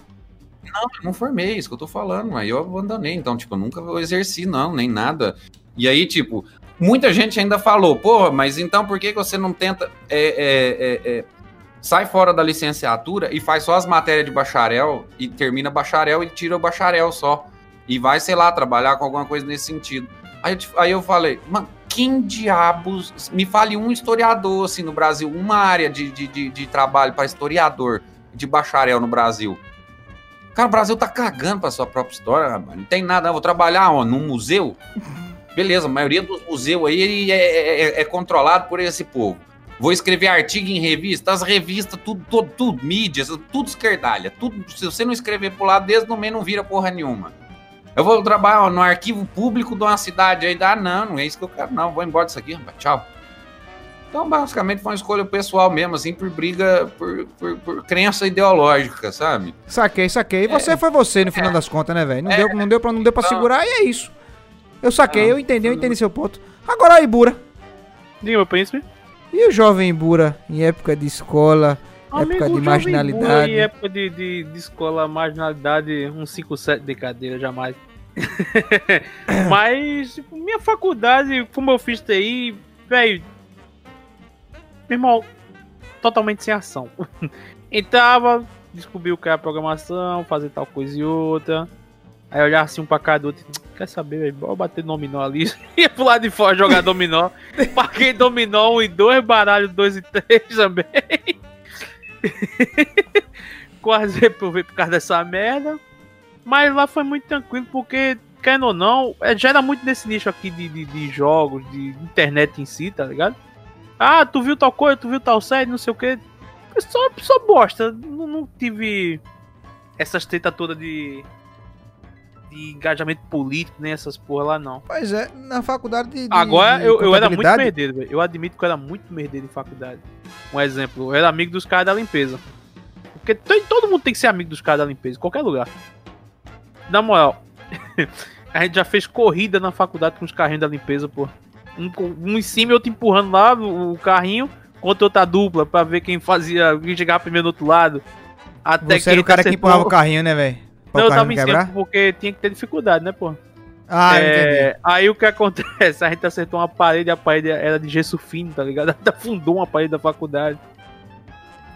Eu não formei, isso que eu tô falando, mas eu abandonei. Então, tipo, eu nunca exerci, não, nem nada. E aí, tipo, muita gente ainda falou, porra, mas então por que que você não tenta. é, é, é, é, sai fora da licenciatura e faz só as matérias de bacharel e termina bacharel e tira o bacharel só. E vai, sei lá, trabalhar com alguma coisa nesse sentido. Aí eu, te- aí eu falei, mano, quem diabos. Me fale um historiador, assim, no Brasil, uma área de, de, de, de trabalho para historiador de bacharel no Brasil. Cara, o Brasil tá cagando pra sua própria história, rapaz. Não tem nada. Eu vou trabalhar ó, num museu. Beleza, a maioria dos museus aí ele é, é- é controlado por esse povo. Vou escrever artigo em revista, as revistas, tudo, tudo, tudo mídias, tudo esquerdalha. Tudo, se você não escrever pro lado deles, no meio não vira porra nenhuma. Eu vou trabalhar ó, no arquivo público de uma cidade aí. Ah, não, não é isso que eu quero, não. Vou embora disso aqui, rapaz. Tchau. Então, basicamente, foi uma escolha pessoal mesmo, assim, por briga, por, por, por crença ideológica, sabe? Saquei, saquei. E você foi você no final das contas, né, velho? Não, deu, não, deu pra, não deu pra segurar e é isso. Eu saquei, Não. eu entendi, eu entendi seu ponto. Agora aí, Ibura. Diga, meu príncipe. E o jovem Ibura, em época de escola, época Amigo, de Jovem marginalidade? Em época de, de, de escola, marginalidade, um 5-7 de cadeira, jamais. Mas, tipo, minha faculdade, como eu fiz TI, velho. Meu irmão, totalmente sem ação. Entrava, descobri o que era programação, fazer tal coisa e outra. Aí eu olhava assim um pra cada outro. Quer saber, velho? Bora bater dominó ali. Ia pro lado de fora jogar dominó. Paguei dominó 1 e 2, baralho 2 e 3 também. Quase reprovei por causa dessa merda. Mas lá foi muito tranquilo, porque, querendo ou não, é, já era muito nesse nicho aqui de, de, de jogos, de internet em si, tá ligado? Ah, tu viu tal coisa, tu viu tal série, não sei o que. Só, só bosta. Não, não tive essas treta toda de. de engajamento político, nem essas porra lá, não. Pois é, na faculdade de. Agora de eu, eu era muito merdeiro, velho. Eu admito que eu era muito merdeiro em faculdade. Um exemplo, eu era amigo dos caras da limpeza. Porque to- todo mundo tem que ser amigo dos caras da limpeza, em qualquer lugar. Na moral, a gente já fez corrida na faculdade com os carrinhos da limpeza, pô. Um, um em cima e outro empurrando lá o, o carrinho contra outra dupla pra ver quem fazia, quem chegava primeiro do outro lado. Até Você era o cara que acertou- empurrava o carrinho, né, velho? Não, eu tava em cima porque tinha que ter dificuldade, né, pô? Ah, entendi. É, aí o que acontece? A gente acertou uma parede, a parede era de gesso fino, tá ligado? Até afundou uma parede da faculdade.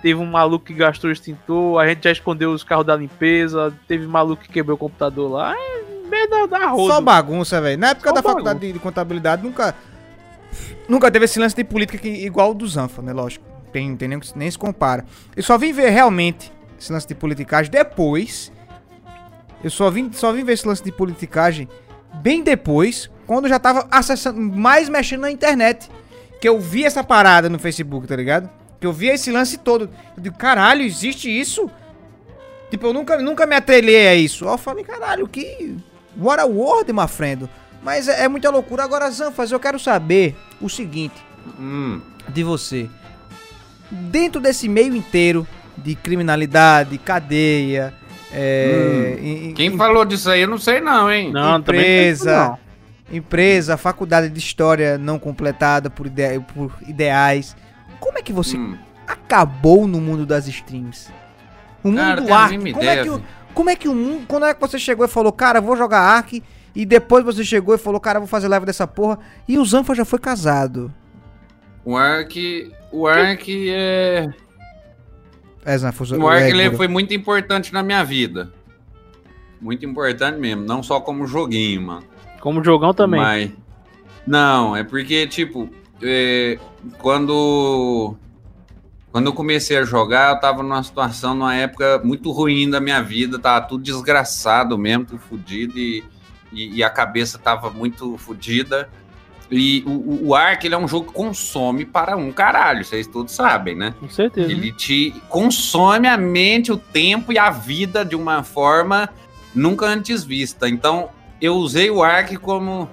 Teve um maluco que gastou o extintor, a gente já escondeu os carros da limpeza, teve maluco que quebrou o computador lá. É merda da roda. Só bagunça, velho. Na época Só da bagunça. faculdade de, de contabilidade, nunca. Nunca teve esse lance de política que, igual o do Zanfa, né? Lógico. Tem, tem nem, nem se compara. Eu só vim ver realmente esse lance de politicagem depois. Eu só vim, só vim ver esse lance de politicagem bem depois, quando eu já tava acessando, mais mexendo na internet. Que eu vi essa parada no Facebook, tá ligado? Que eu vi esse lance todo. Eu digo, caralho, existe isso? Tipo, eu nunca, nunca me atrelhei a isso. Aí eu falei, caralho, que. What a world, my friend. Mas é, é muita loucura. Agora, Zanfas, eu quero saber o seguinte Hum. de você. Dentro desse meio inteiro de criminalidade, cadeia, é, em- em- Quem falou disso aí, eu não sei não, hein? Não, também não empresa, não. empresa, faculdade de história não completada por, ide- por ideais. Como é que você Hum. acabou no mundo das streams? O mundo Cara, Ark. Como é, que o, velho. como é que o mundo. Quando é que você chegou e falou, cara, vou jogar Ark? E depois você chegou e falou, cara, vou fazer live dessa porra. E o Zanfa já foi casado. O Ark. O Ark é. É, Zanfa, O Ark é, ele foi muito importante na minha vida. Muito importante mesmo. Não só como joguinho, mano. Como jogão também. Mas. Não, é porque, tipo, é, quando. Quando eu comecei a jogar, eu tava numa situação, numa época muito ruim da minha vida, tava tudo desgraçado mesmo, tudo fudido, e, e, e a cabeça tava muito fodida. E o, o, o Ark, ele é um jogo que consome para um caralho, vocês todos sabem, né? Com certeza. Ele te consome a mente, o tempo e a vida de uma forma nunca antes vista. Então, eu usei o Ark como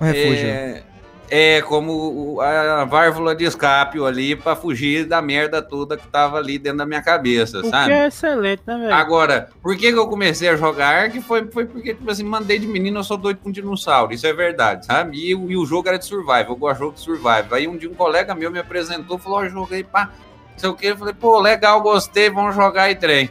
Um refúgio. é, é, como a válvula de escape ali pra fugir da merda toda que tava ali dentro da minha cabeça, O que sabe? é excelente, né, velho? Agora, por que, que eu comecei a jogar Ark? Foi, foi porque, tipo assim, mandei de menino, eu sou doido com dinossauro. Isso é verdade, sabe? E, o- e o jogo era de survival, eu gosto de jogo de survival. Aí um dia um colega meu me apresentou, falou, ó, joguei, pá, não sei o que. Eu falei, pô, legal, gostei, vamos jogar aí, trem.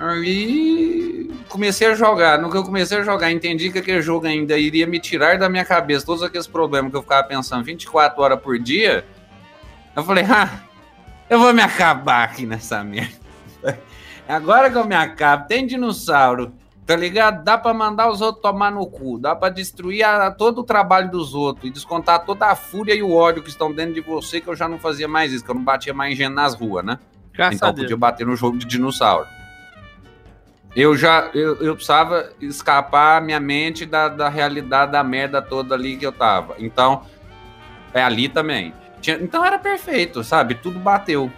Aí comecei a jogar. No que eu comecei a jogar, entendi que aquele jogo ainda iria me tirar da minha cabeça todos aqueles problemas que eu ficava pensando 24 horas por dia. Eu falei, ah, eu vou me acabar aqui nessa merda. Agora que eu me acabo, tem dinossauro, tá ligado? Dá pra mandar os outros tomar no cu, dá pra destruir a- todo o trabalho dos outros e descontar toda a fúria e o ódio que estão dentro de você, que eu já não fazia mais isso, que eu não batia mais gente nas ruas, né? Graças então a podia bater no jogo de dinossauro. Eu já eu, eu precisava escapar minha mente da, da realidade da merda toda ali que eu tava. Então, é ali também. Tinha, então era perfeito, sabe? Tudo bateu.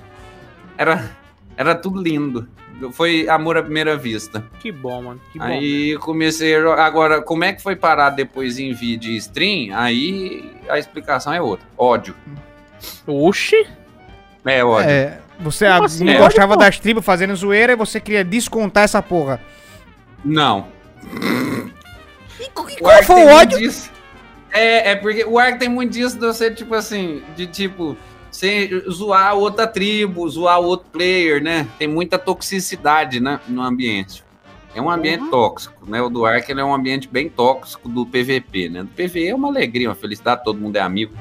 Era, era tudo lindo. Foi amor à primeira vista. Que bom, mano. Que bom. Aí comecei a. Agora, como é que foi parar depois em vídeo e stream? Aí a explicação é outra. Ódio. Oxi. É ódio. É, você ah, assim? não É. gostava das tribos fazendo zoeira e você queria descontar essa porra. Não. E, e qual foi o ódio? disso. É, é porque o Ark tem muito disso de você, tipo assim, de tipo, você zoar outra tribo, zoar outro player, né? Tem muita toxicidade, né, no ambiente. É um ambiente Uhum. tóxico, né? O do Ark ele é um ambiente bem tóxico do PVP, né? Do PVE é uma alegria, uma felicidade, todo mundo é amigo.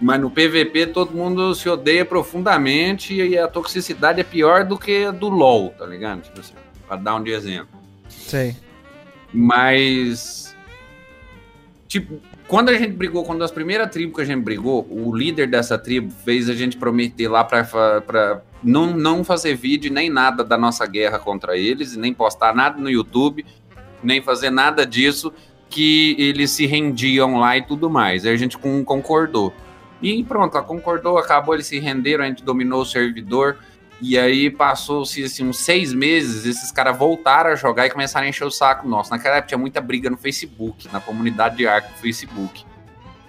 Mas no PVP todo mundo se odeia profundamente e a toxicidade é pior do que a do LoL, tá ligado? Tipo assim, pra dar um de exemplo. Sei. Mas. Tipo, quando a gente brigou, quando as primeiras tribos que a gente brigou, o líder dessa tribo fez a gente prometer lá pra, pra não, não fazer vídeo nem nada da nossa guerra contra eles, nem postar nada no YouTube, nem fazer nada disso, que eles se rendiam lá e tudo mais. Aí a gente concordou. E pronto, ela concordou, acabou, eles se renderam, a gente dominou o servidor. E aí passou-se assim, uns seis meses, esses caras voltaram a jogar e começaram a encher o saco nosso. Naquela época tinha muita briga no Facebook, na comunidade de Ark do Facebook.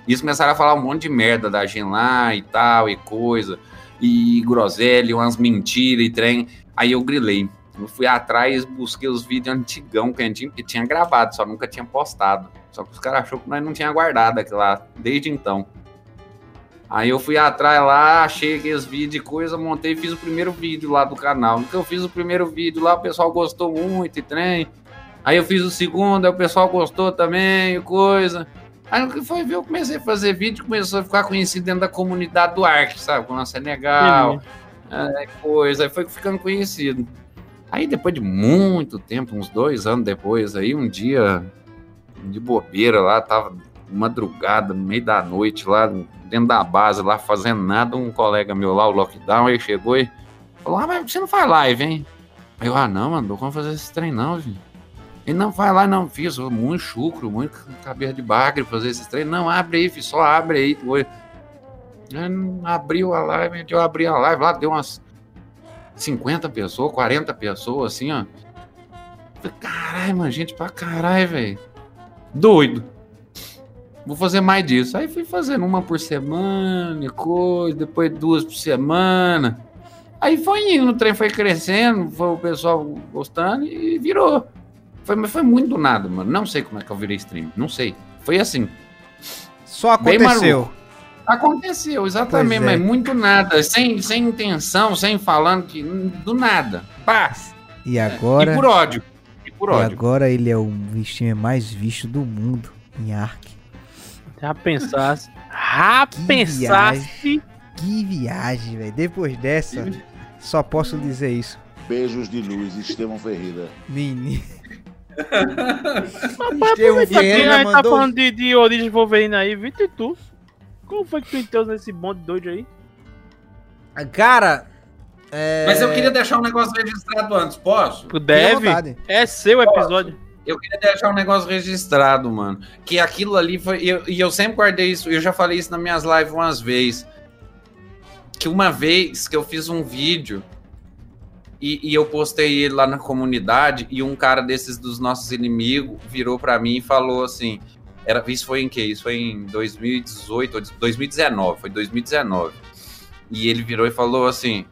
E eles começaram a falar um monte de merda da gente lá e tal, e coisa, e groselha, umas mentiras e trem. Aí eu grilei. Eu fui atrás, busquei os vídeos antigão que a gente tinha gravado, só nunca tinha postado. Só que os caras achou que nós não tinha guardado aquilo lá, desde então. Aí eu fui atrás lá, achei aqueles vídeos e coisa, montei e fiz o primeiro vídeo lá do canal. Que eu fiz o primeiro vídeo lá, o pessoal gostou muito e trem. Aí eu fiz o segundo, aí o pessoal gostou também e coisa. Aí no que foi ver, eu comecei a fazer vídeo, começou a ficar conhecido dentro da comunidade do Ark, sabe? Como nossa é legal, é, coisa, aí foi ficando conhecido. Aí depois de muito tempo, uns dois anos depois, aí um dia de bobeira lá, tava madrugada, no meio da noite lá, dentro da base lá, fazendo nada, um colega meu lá, o Lockdown, ele chegou e falou, ah, mas você não faz live, hein? Eu, ah, não, mano, não como fazer esse trem não, filho. Ele não vai lá, não, fiz, muito chucro, muito cabeça de bagre fazer esses treinos. Não, abre aí, filho, só abre aí. Não Abriu a live, eu abri a live lá, deu umas 50 pessoas, 40 pessoas, assim, ó. Caralho, mano, gente pra caralho, velho. Doido. Vou fazer mais disso. Aí fui fazendo uma por semana, e coisa, depois duas por semana. Aí foi indo, o trem foi crescendo, foi o pessoal gostando e virou. Foi, mas foi muito do nada, mano. Não sei como é que eu virei stream. Não sei. Foi assim. Só aconteceu. Aconteceu, exatamente, é. mas muito nada. Sem, sem intenção, sem falando que. Do nada. Pá! E agora, E por ódio. E por e ódio. agora ele é o streamer mais visto do mundo em Ark. Já pensasse. Já Que pensasse. Que viagem, velho. Depois dessa, só posso dizer isso. Beijos de luz, Estevão Ferreira. Menino. Rapaz, Estevão Ferreira a gente tá mandou- falando de, de origem Wolverine aí, Vitor e tu. Como foi que tu entrou nesse bonde doido aí? Cara, é... Mas eu queria deixar um negócio registrado antes, posso? Deve. É seu episódio. Eu queria deixar um negócio registrado, mano. Que aquilo ali foi. E eu, sempre guardei isso, eu já falei isso nas minhas lives umas vezes. Que uma vez que eu fiz um vídeo e, e eu postei ele lá na comunidade, e um cara desses dos nossos inimigos virou pra mim e falou assim. Era, isso foi em que? Isso foi em 2018 ou 2019, foi 2019. E ele virou e falou assim: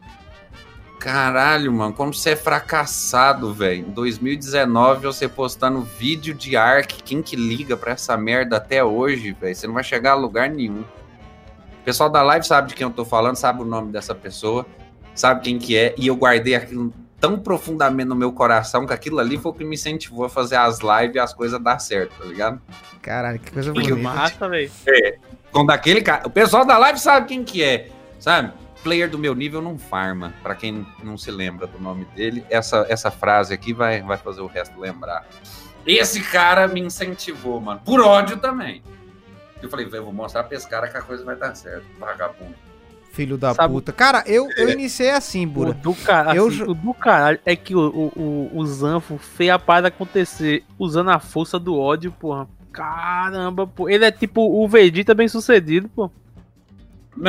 Caralho, mano, como você é fracassado, velho. Em 2019, você postando vídeo de Ark, quem que liga pra essa merda até hoje, velho? Você não vai chegar a lugar nenhum. O pessoal da live sabe de quem eu tô falando, sabe o nome dessa pessoa, sabe quem que é, e eu guardei aquilo tão profundamente no meu coração que aquilo ali foi o que me incentivou a fazer as lives e as coisas dar certo, tá ligado? Caralho, que coisa Que bonita. massa, velho. Quando aquele cara. O pessoal da live sabe quem que é, sabe? Player do meu nível não farma. Pra quem não se lembra do nome dele, essa, essa frase aqui vai, vai fazer o resto lembrar. Esse cara me incentivou, mano. Por ódio também. Eu falei, "Véi, eu vou mostrar pra esse cara que a coisa vai dar certo. Vagabundo. Filho da Sabe- puta. Cara, eu, eu iniciei assim, O Bura. do, cara, Eu assim, o do caralho é que o, o, o, o Zanfo fez a parada acontecer usando a força do ódio, porra. Caramba, pô. Ele é tipo o Vegeta bem sucedido, pô.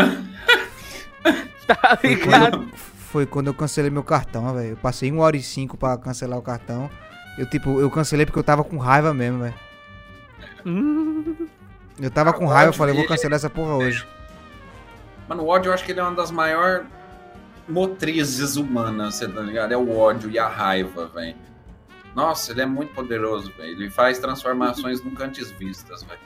Tá Foi ligado? quando, foi quando eu cancelei meu cartão, velho. Eu passei 1 hora e 5 pra cancelar o cartão. Eu, tipo, eu cancelei porque eu tava com raiva mesmo, velho. Hum, Eu tava com raiva, eu falei, eu vou cancelar essa porra hoje. Mano, o ódio eu acho que ele é uma das maiores motrizes humanas, você tá ligado? É o ódio e a raiva, velho. Nossa, ele é muito poderoso, velho. Ele faz transformações nunca antes vistas, velho.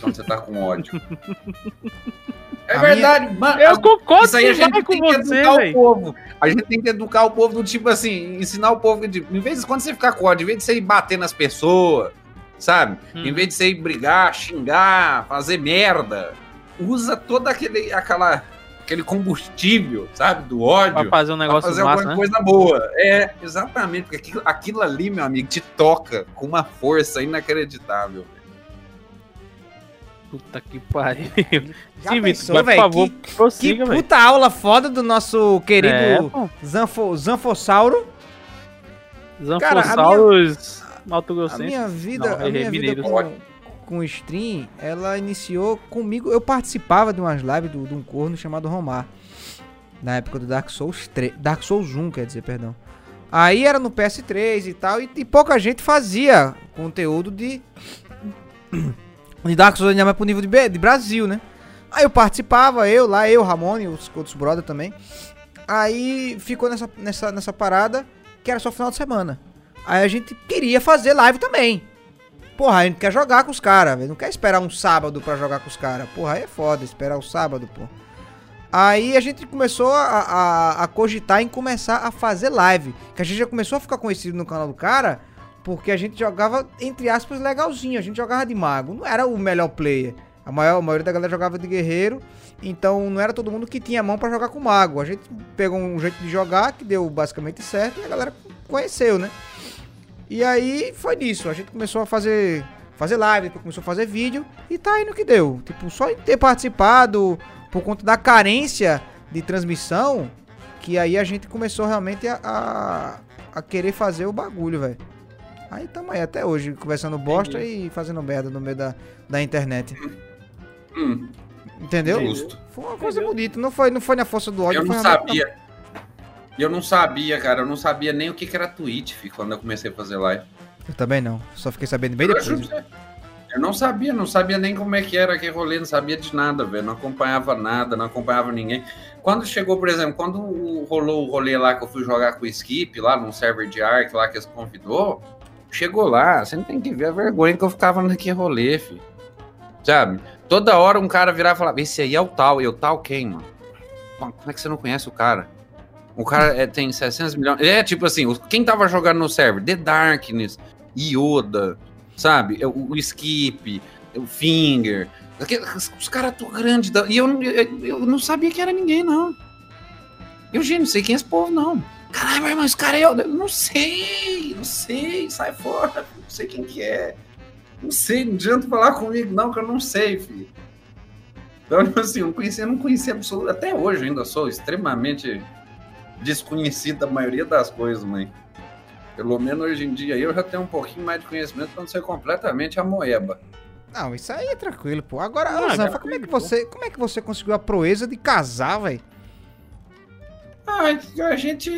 Quando você tá com ódio. É A verdade, mano. eu concordo Isso aí a gente com tem que você, educar o velho. povo. A gente tem que educar o povo do tipo assim, ensinar o povo de, em vez de quando você ficar com ódio, em vez de você ir bater nas pessoas, sabe? Hum. Em vez de você ir brigar, xingar, fazer merda, usa todo aquele aquela aquele combustível, sabe, do ódio. Pra fazer um Pra negócio fazer massa, alguma né? coisa boa. É, exatamente, porque aquilo, aquilo ali, meu amigo, te toca com uma força inacreditável. Puta que pariu. Já Sim, Vitor, pensou, mas, por favor, Que, que prossiga, velho. puta aula foda do nosso É, querido pô. Zanfo, Zanfossauro. Cara, a Zanfossauros Mato A minha vida, Não, a é minha vida com, com stream, ela iniciou comigo. Eu participava de umas lives de um corno chamado Romar. Na época do Dark Souls 3. Dark Souls 1, quer dizer, perdão. Aí era no PS3 e tal, e, e pouca gente fazia conteúdo de. De Dark Souls ainda mais pro nível de, de Brasil, né? Aí eu participava, eu lá, eu, Ramon e os outros brother também. Aí ficou nessa, nessa, nessa parada que era só final de semana. Aí a gente queria fazer live também. Porra, a gente quer jogar com os caras. Não quer esperar um sábado pra jogar com os caras. Porra, aí é foda esperar o sábado, pô. Aí a gente começou a, a, a cogitar em começar a fazer live. Que a gente já começou a ficar conhecido no canal do cara porque a gente jogava, entre aspas, legalzinho. A gente jogava de mago. Não era o melhor player. A, maior, a maioria da galera jogava de guerreiro. Então não era todo mundo que tinha mão pra jogar com mago. A gente pegou um jeito de jogar que deu basicamente certo e a galera conheceu, né? E aí foi nisso. A gente começou a fazer fazer live, começou a fazer vídeo e tá aí no que deu. Tipo, só ter participado por conta da carência de transmissão que aí a gente começou realmente a, a, a querer fazer o bagulho, velho. Aí tamo aí até hoje, conversando bosta e fazendo merda no meio da, da internet. Hum, Entendeu? justo. Foi uma coisa bonita. Não foi, não foi na força do ódio. Eu não sabia. Eu não sabia, cara. Eu não sabia nem o que que era Twitch fi, quando eu comecei a fazer live. Eu também não. Só fiquei sabendo bem Eu depois. Eu não sabia, não sabia nem como é que era aquele rolê, não sabia de nada, velho. Não acompanhava nada, não acompanhava ninguém. Quando chegou, por exemplo, quando rolou o rolê lá que eu fui jogar com o Skip, lá num server de Ark lá que eles convidou, chegou lá, você não tem que ver a vergonha que eu ficava naquele rolê, filho. Sabe? Toda hora um cara virava e falava, esse aí é o tal, e eu tal quem, mano? Como é que você não conhece o cara? O cara é, tem 600 milhões. É tipo assim, quem tava jogando no server? The Darkness, Yoda, sabe? O, o Skip, o Finger. Os, caras tão grandes. E eu, não- eu, eu não sabia que era ninguém, não. Eu, gente, não sei quem é esse povo, não. Caralho, mas esse cara é eu. eu Não sei, não sei, sai fora. Não sei quem que é. Não sei, não adianta falar comigo, não, que eu não sei, filho. Então, assim, eu não conhecia, eu não conhecia absolutamente. Até hoje ainda sou extremamente desconhecido da maioria das coisas, mãe. Pelo menos hoje em dia eu já tenho um pouquinho mais de conhecimento pra não ser completamente a moeba. Não, isso aí é tranquilo, pô. Agora, Ah, ô, Zanfa, já como é que você, como é que você conseguiu a proeza de casar, velho? Ah, a gente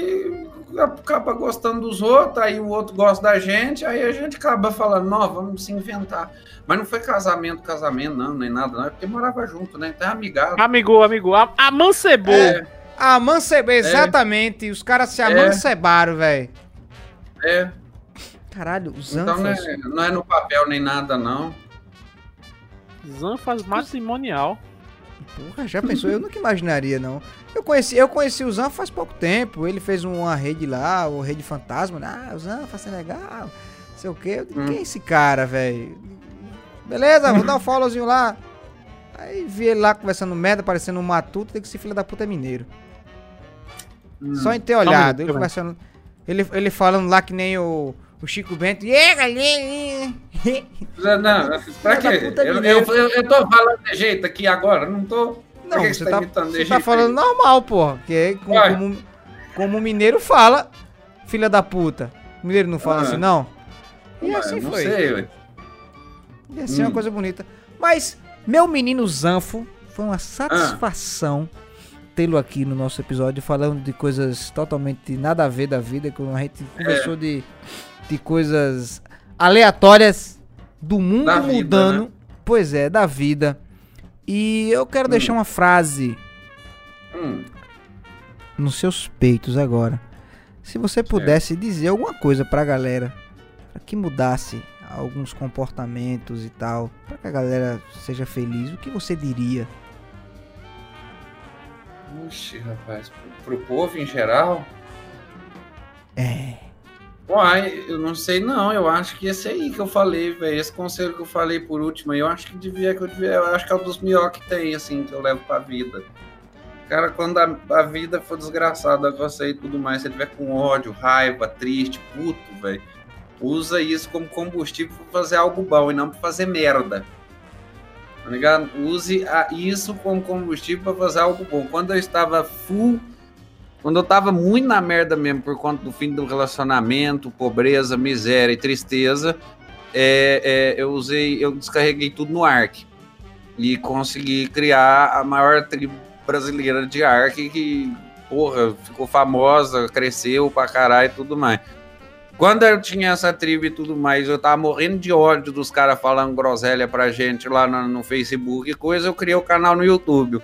acaba gostando dos outros, aí o outro gosta da gente, aí a gente acaba falando, não, vamos se inventar. Mas não foi casamento, casamento, não, nem nada, não, é porque morava junto, né? Então é amigável. Amigo, amigo, a- amancebou. É, mancebe, exatamente. Os caras se amancebaram, velho. é. Caralho, os Então não é, não é no papel nem nada, não. Zanfas matrimonial. Porra, já pensou? Eu nunca imaginaria, não. Eu conheci, eu conheci o Zanfa faz pouco tempo. Ele fez uma rede lá, o Rede Fantasma. né? Ah, o Zanfa, é legal. Não sei o quê. Eu digo, Hum. Quem é esse cara, velho? Beleza, vou dar um followzinho lá. Aí vi ele lá conversando merda, parecendo um matuto. Tem que esse filho da puta é mineiro. Só em ter olhado. ele conversando. Ele, ele falando lá que nem o, o Chico Bento. E aí, galerinha? Não, pra quê? Eu, mineiro. eu, eu, eu tô falando de jeito aqui agora, não tô. Não, você tá, tá imitando você tá falando normal, porra. Que é como, como, como o mineiro fala, filha da puta. O mineiro não fala Ah. assim, não? E Ah, assim não foi. sei, ué. E assim é uma Hum. coisa bonita. Mas, meu menino Zanfo, foi uma satisfação tê-lo aqui no nosso episódio, falando de coisas totalmente nada a ver da vida, quando a gente conversou de, de coisas aleatórias do mundo Da vida, mudando. né? Pois é, da vida. E eu quero Hum. deixar uma frase Hum, nos seus peitos agora. Se você pudesse dizer alguma coisa pra galera, pra que mudasse alguns comportamentos e tal, pra que a galera seja feliz, o que você diria? Oxi, rapaz. Pro, pro povo em geral? É. Uai, eu não sei não, eu acho que esse aí que eu falei, velho, esse conselho que eu falei por último, eu acho que devia, que eu devia, eu acho que é um dos melhores que tem, assim, que eu levo pra vida. Cara, quando a, a vida for desgraçada com você e tudo mais, você tiver com ódio, raiva, triste, puto, velho, usa isso como combustível pra fazer algo bom e não pra fazer merda. Tá ligado? Use a- isso como combustível pra fazer algo bom. Quando eu estava full quando eu tava muito na merda mesmo por conta do fim do relacionamento, pobreza, miséria e tristeza, é, é, eu usei, eu descarreguei tudo no Ark e consegui criar a maior tribo brasileira de Ark que, porra, ficou famosa, cresceu pra caralho e tudo mais. Quando eu tinha essa tribo e tudo mais, eu tava morrendo de ódio dos caras falando groselha pra gente lá no, no Facebook e coisa, eu criei o canal no YouTube.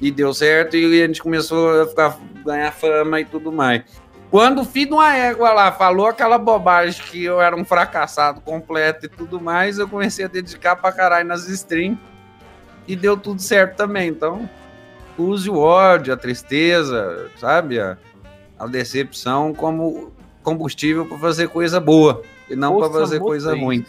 E deu certo e a gente começou a ficar, ganhar fama e tudo mais. Quando o filho de uma égua lá falou aquela bobagem que eu era um fracassado completo e tudo mais, eu comecei a dedicar pra caralho nas streams e deu tudo certo também. Então, use o ódio, a tristeza, sabe? A, a decepção como combustível pra fazer coisa boa e não pra Ouça fazer coisa ruim.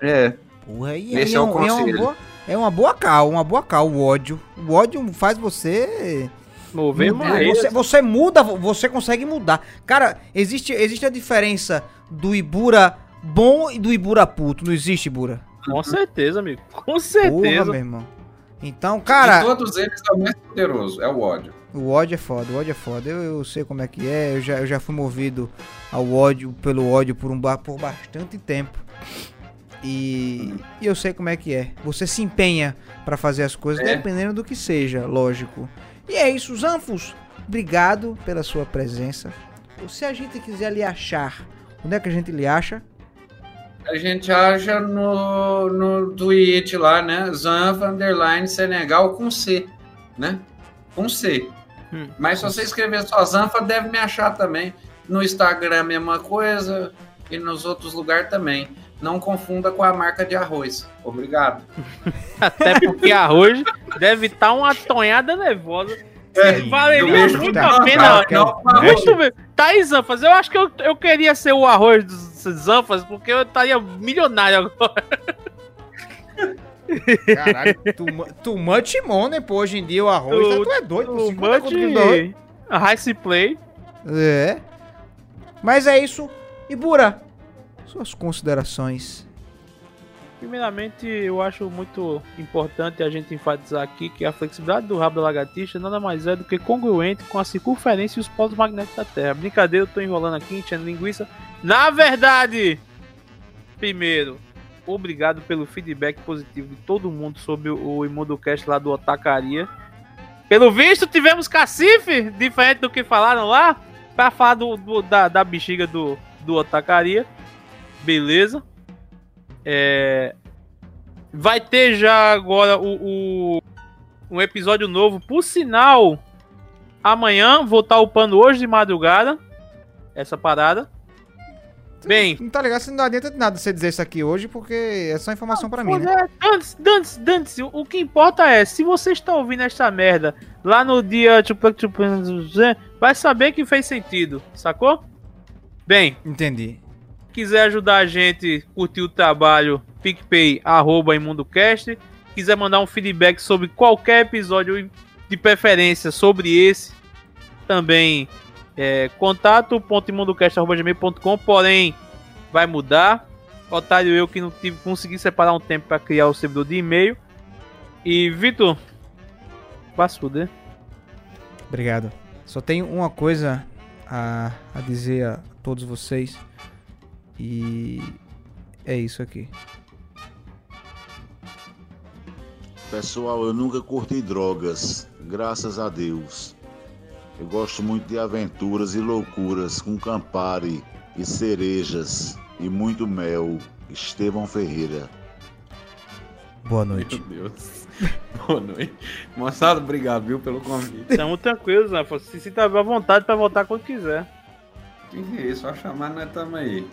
É, Porra, e Esse é o um- uma conselho. boa, é uma boa cal, uma boa cal, o ódio. O ódio faz você Mover mais. Você, você muda, você consegue mudar. Cara, existe, existe a diferença do Ibura bom e do Ibura puto. Não existe, Ibura? Com certeza, amigo. Com Porra, certeza. meu irmão. Então, de cara, todos eles é o mais poderoso, é o ódio. o ódio é foda, o ódio é foda. Eu, eu sei como é que é, eu já, eu já fui movido ao ódio, pelo ódio por, um, por bastante tempo. E, e eu sei como é que é. Você se empenha pra fazer as coisas, É. dependendo do que seja, lógico. E é isso, Zanfos. Obrigado pela sua presença. Se a gente quiser lhe achar, onde é que a gente lhe acha? A gente acha no, no tweet lá, né? Zanfa Underline Senegal com C, né? Com C. Hum. Mas se você escrever só Zanfa, deve me achar também. No Instagram, a mesma coisa. E nos outros lugares também. Não confunda com a marca de arroz. Obrigado. Até porque arroz deve estar uma tonhada nervosa. É, Valeria muito a pena. não, Não. Muito bem. Thaís Zanfas, eu acho que eu, eu queria ser o arroz dos Zanfas, porque eu estaria milionário agora. Caralho, too, too much money, pô. Hoje em dia o arroz, Tu- tu é doido. O 50 conto de arroz. a Rice Play. É. Mas é isso. Ibura, suas considerações. Primeiramente, eu acho muito importante a gente enfatizar aqui que a flexibilidade do rabo da lagartixa nada mais é do que congruente com a circunferência e os polos magnéticos da Terra. Brincadeira, eu tô enrolando aqui, enchendo linguiça. Na verdade, primeiro, obrigado pelo feedback positivo de todo mundo sobre o ImundoCast lá do Otacaria. Pelo visto, tivemos cacife, diferente do que falaram lá, pra falar do, do- da, da bexiga do, do Otacaria. Beleza. É, vai ter já agora o, o- um episódio novo. Por sinal, amanhã vou estar upando hoje de madrugada. Essa parada. Bem, Não tá ligado? Você não adianta de nada você dizer isso aqui hoje, porque é só informação pra mim, né? é, Dane-se, dane-se, dane-se. O que importa é, se você está ouvindo esta merda lá no dia. Vai saber que fez sentido, sacou? Bem, Entendi. Quiser ajudar a gente, curtir o trabalho, PicPay, arroba ImundoCast. Quiser mandar um feedback sobre qualquer episódio de preferência sobre esse, também é contato.imundocast.gmail.com, porém vai mudar. Otário eu que não tive, consegui separar um tempo para criar o servidor de e-mail. E Vitor, se fuder. Obrigado. Só tenho uma coisa a, a dizer a todos vocês. E é isso aqui. Pessoal, eu nunca curti drogas, graças a Deus. Eu gosto muito de aventuras e loucuras com Campari e cerejas e muito mel. Estevão Ferreira. Boa noite. Meu Deus. Boa noite. Moçada, obrigado, viu, pelo convite. Tamo tranquilos, né? Se sinta à vontade pra voltar quando quiser. É isso? Só chamar, nós estamos aí.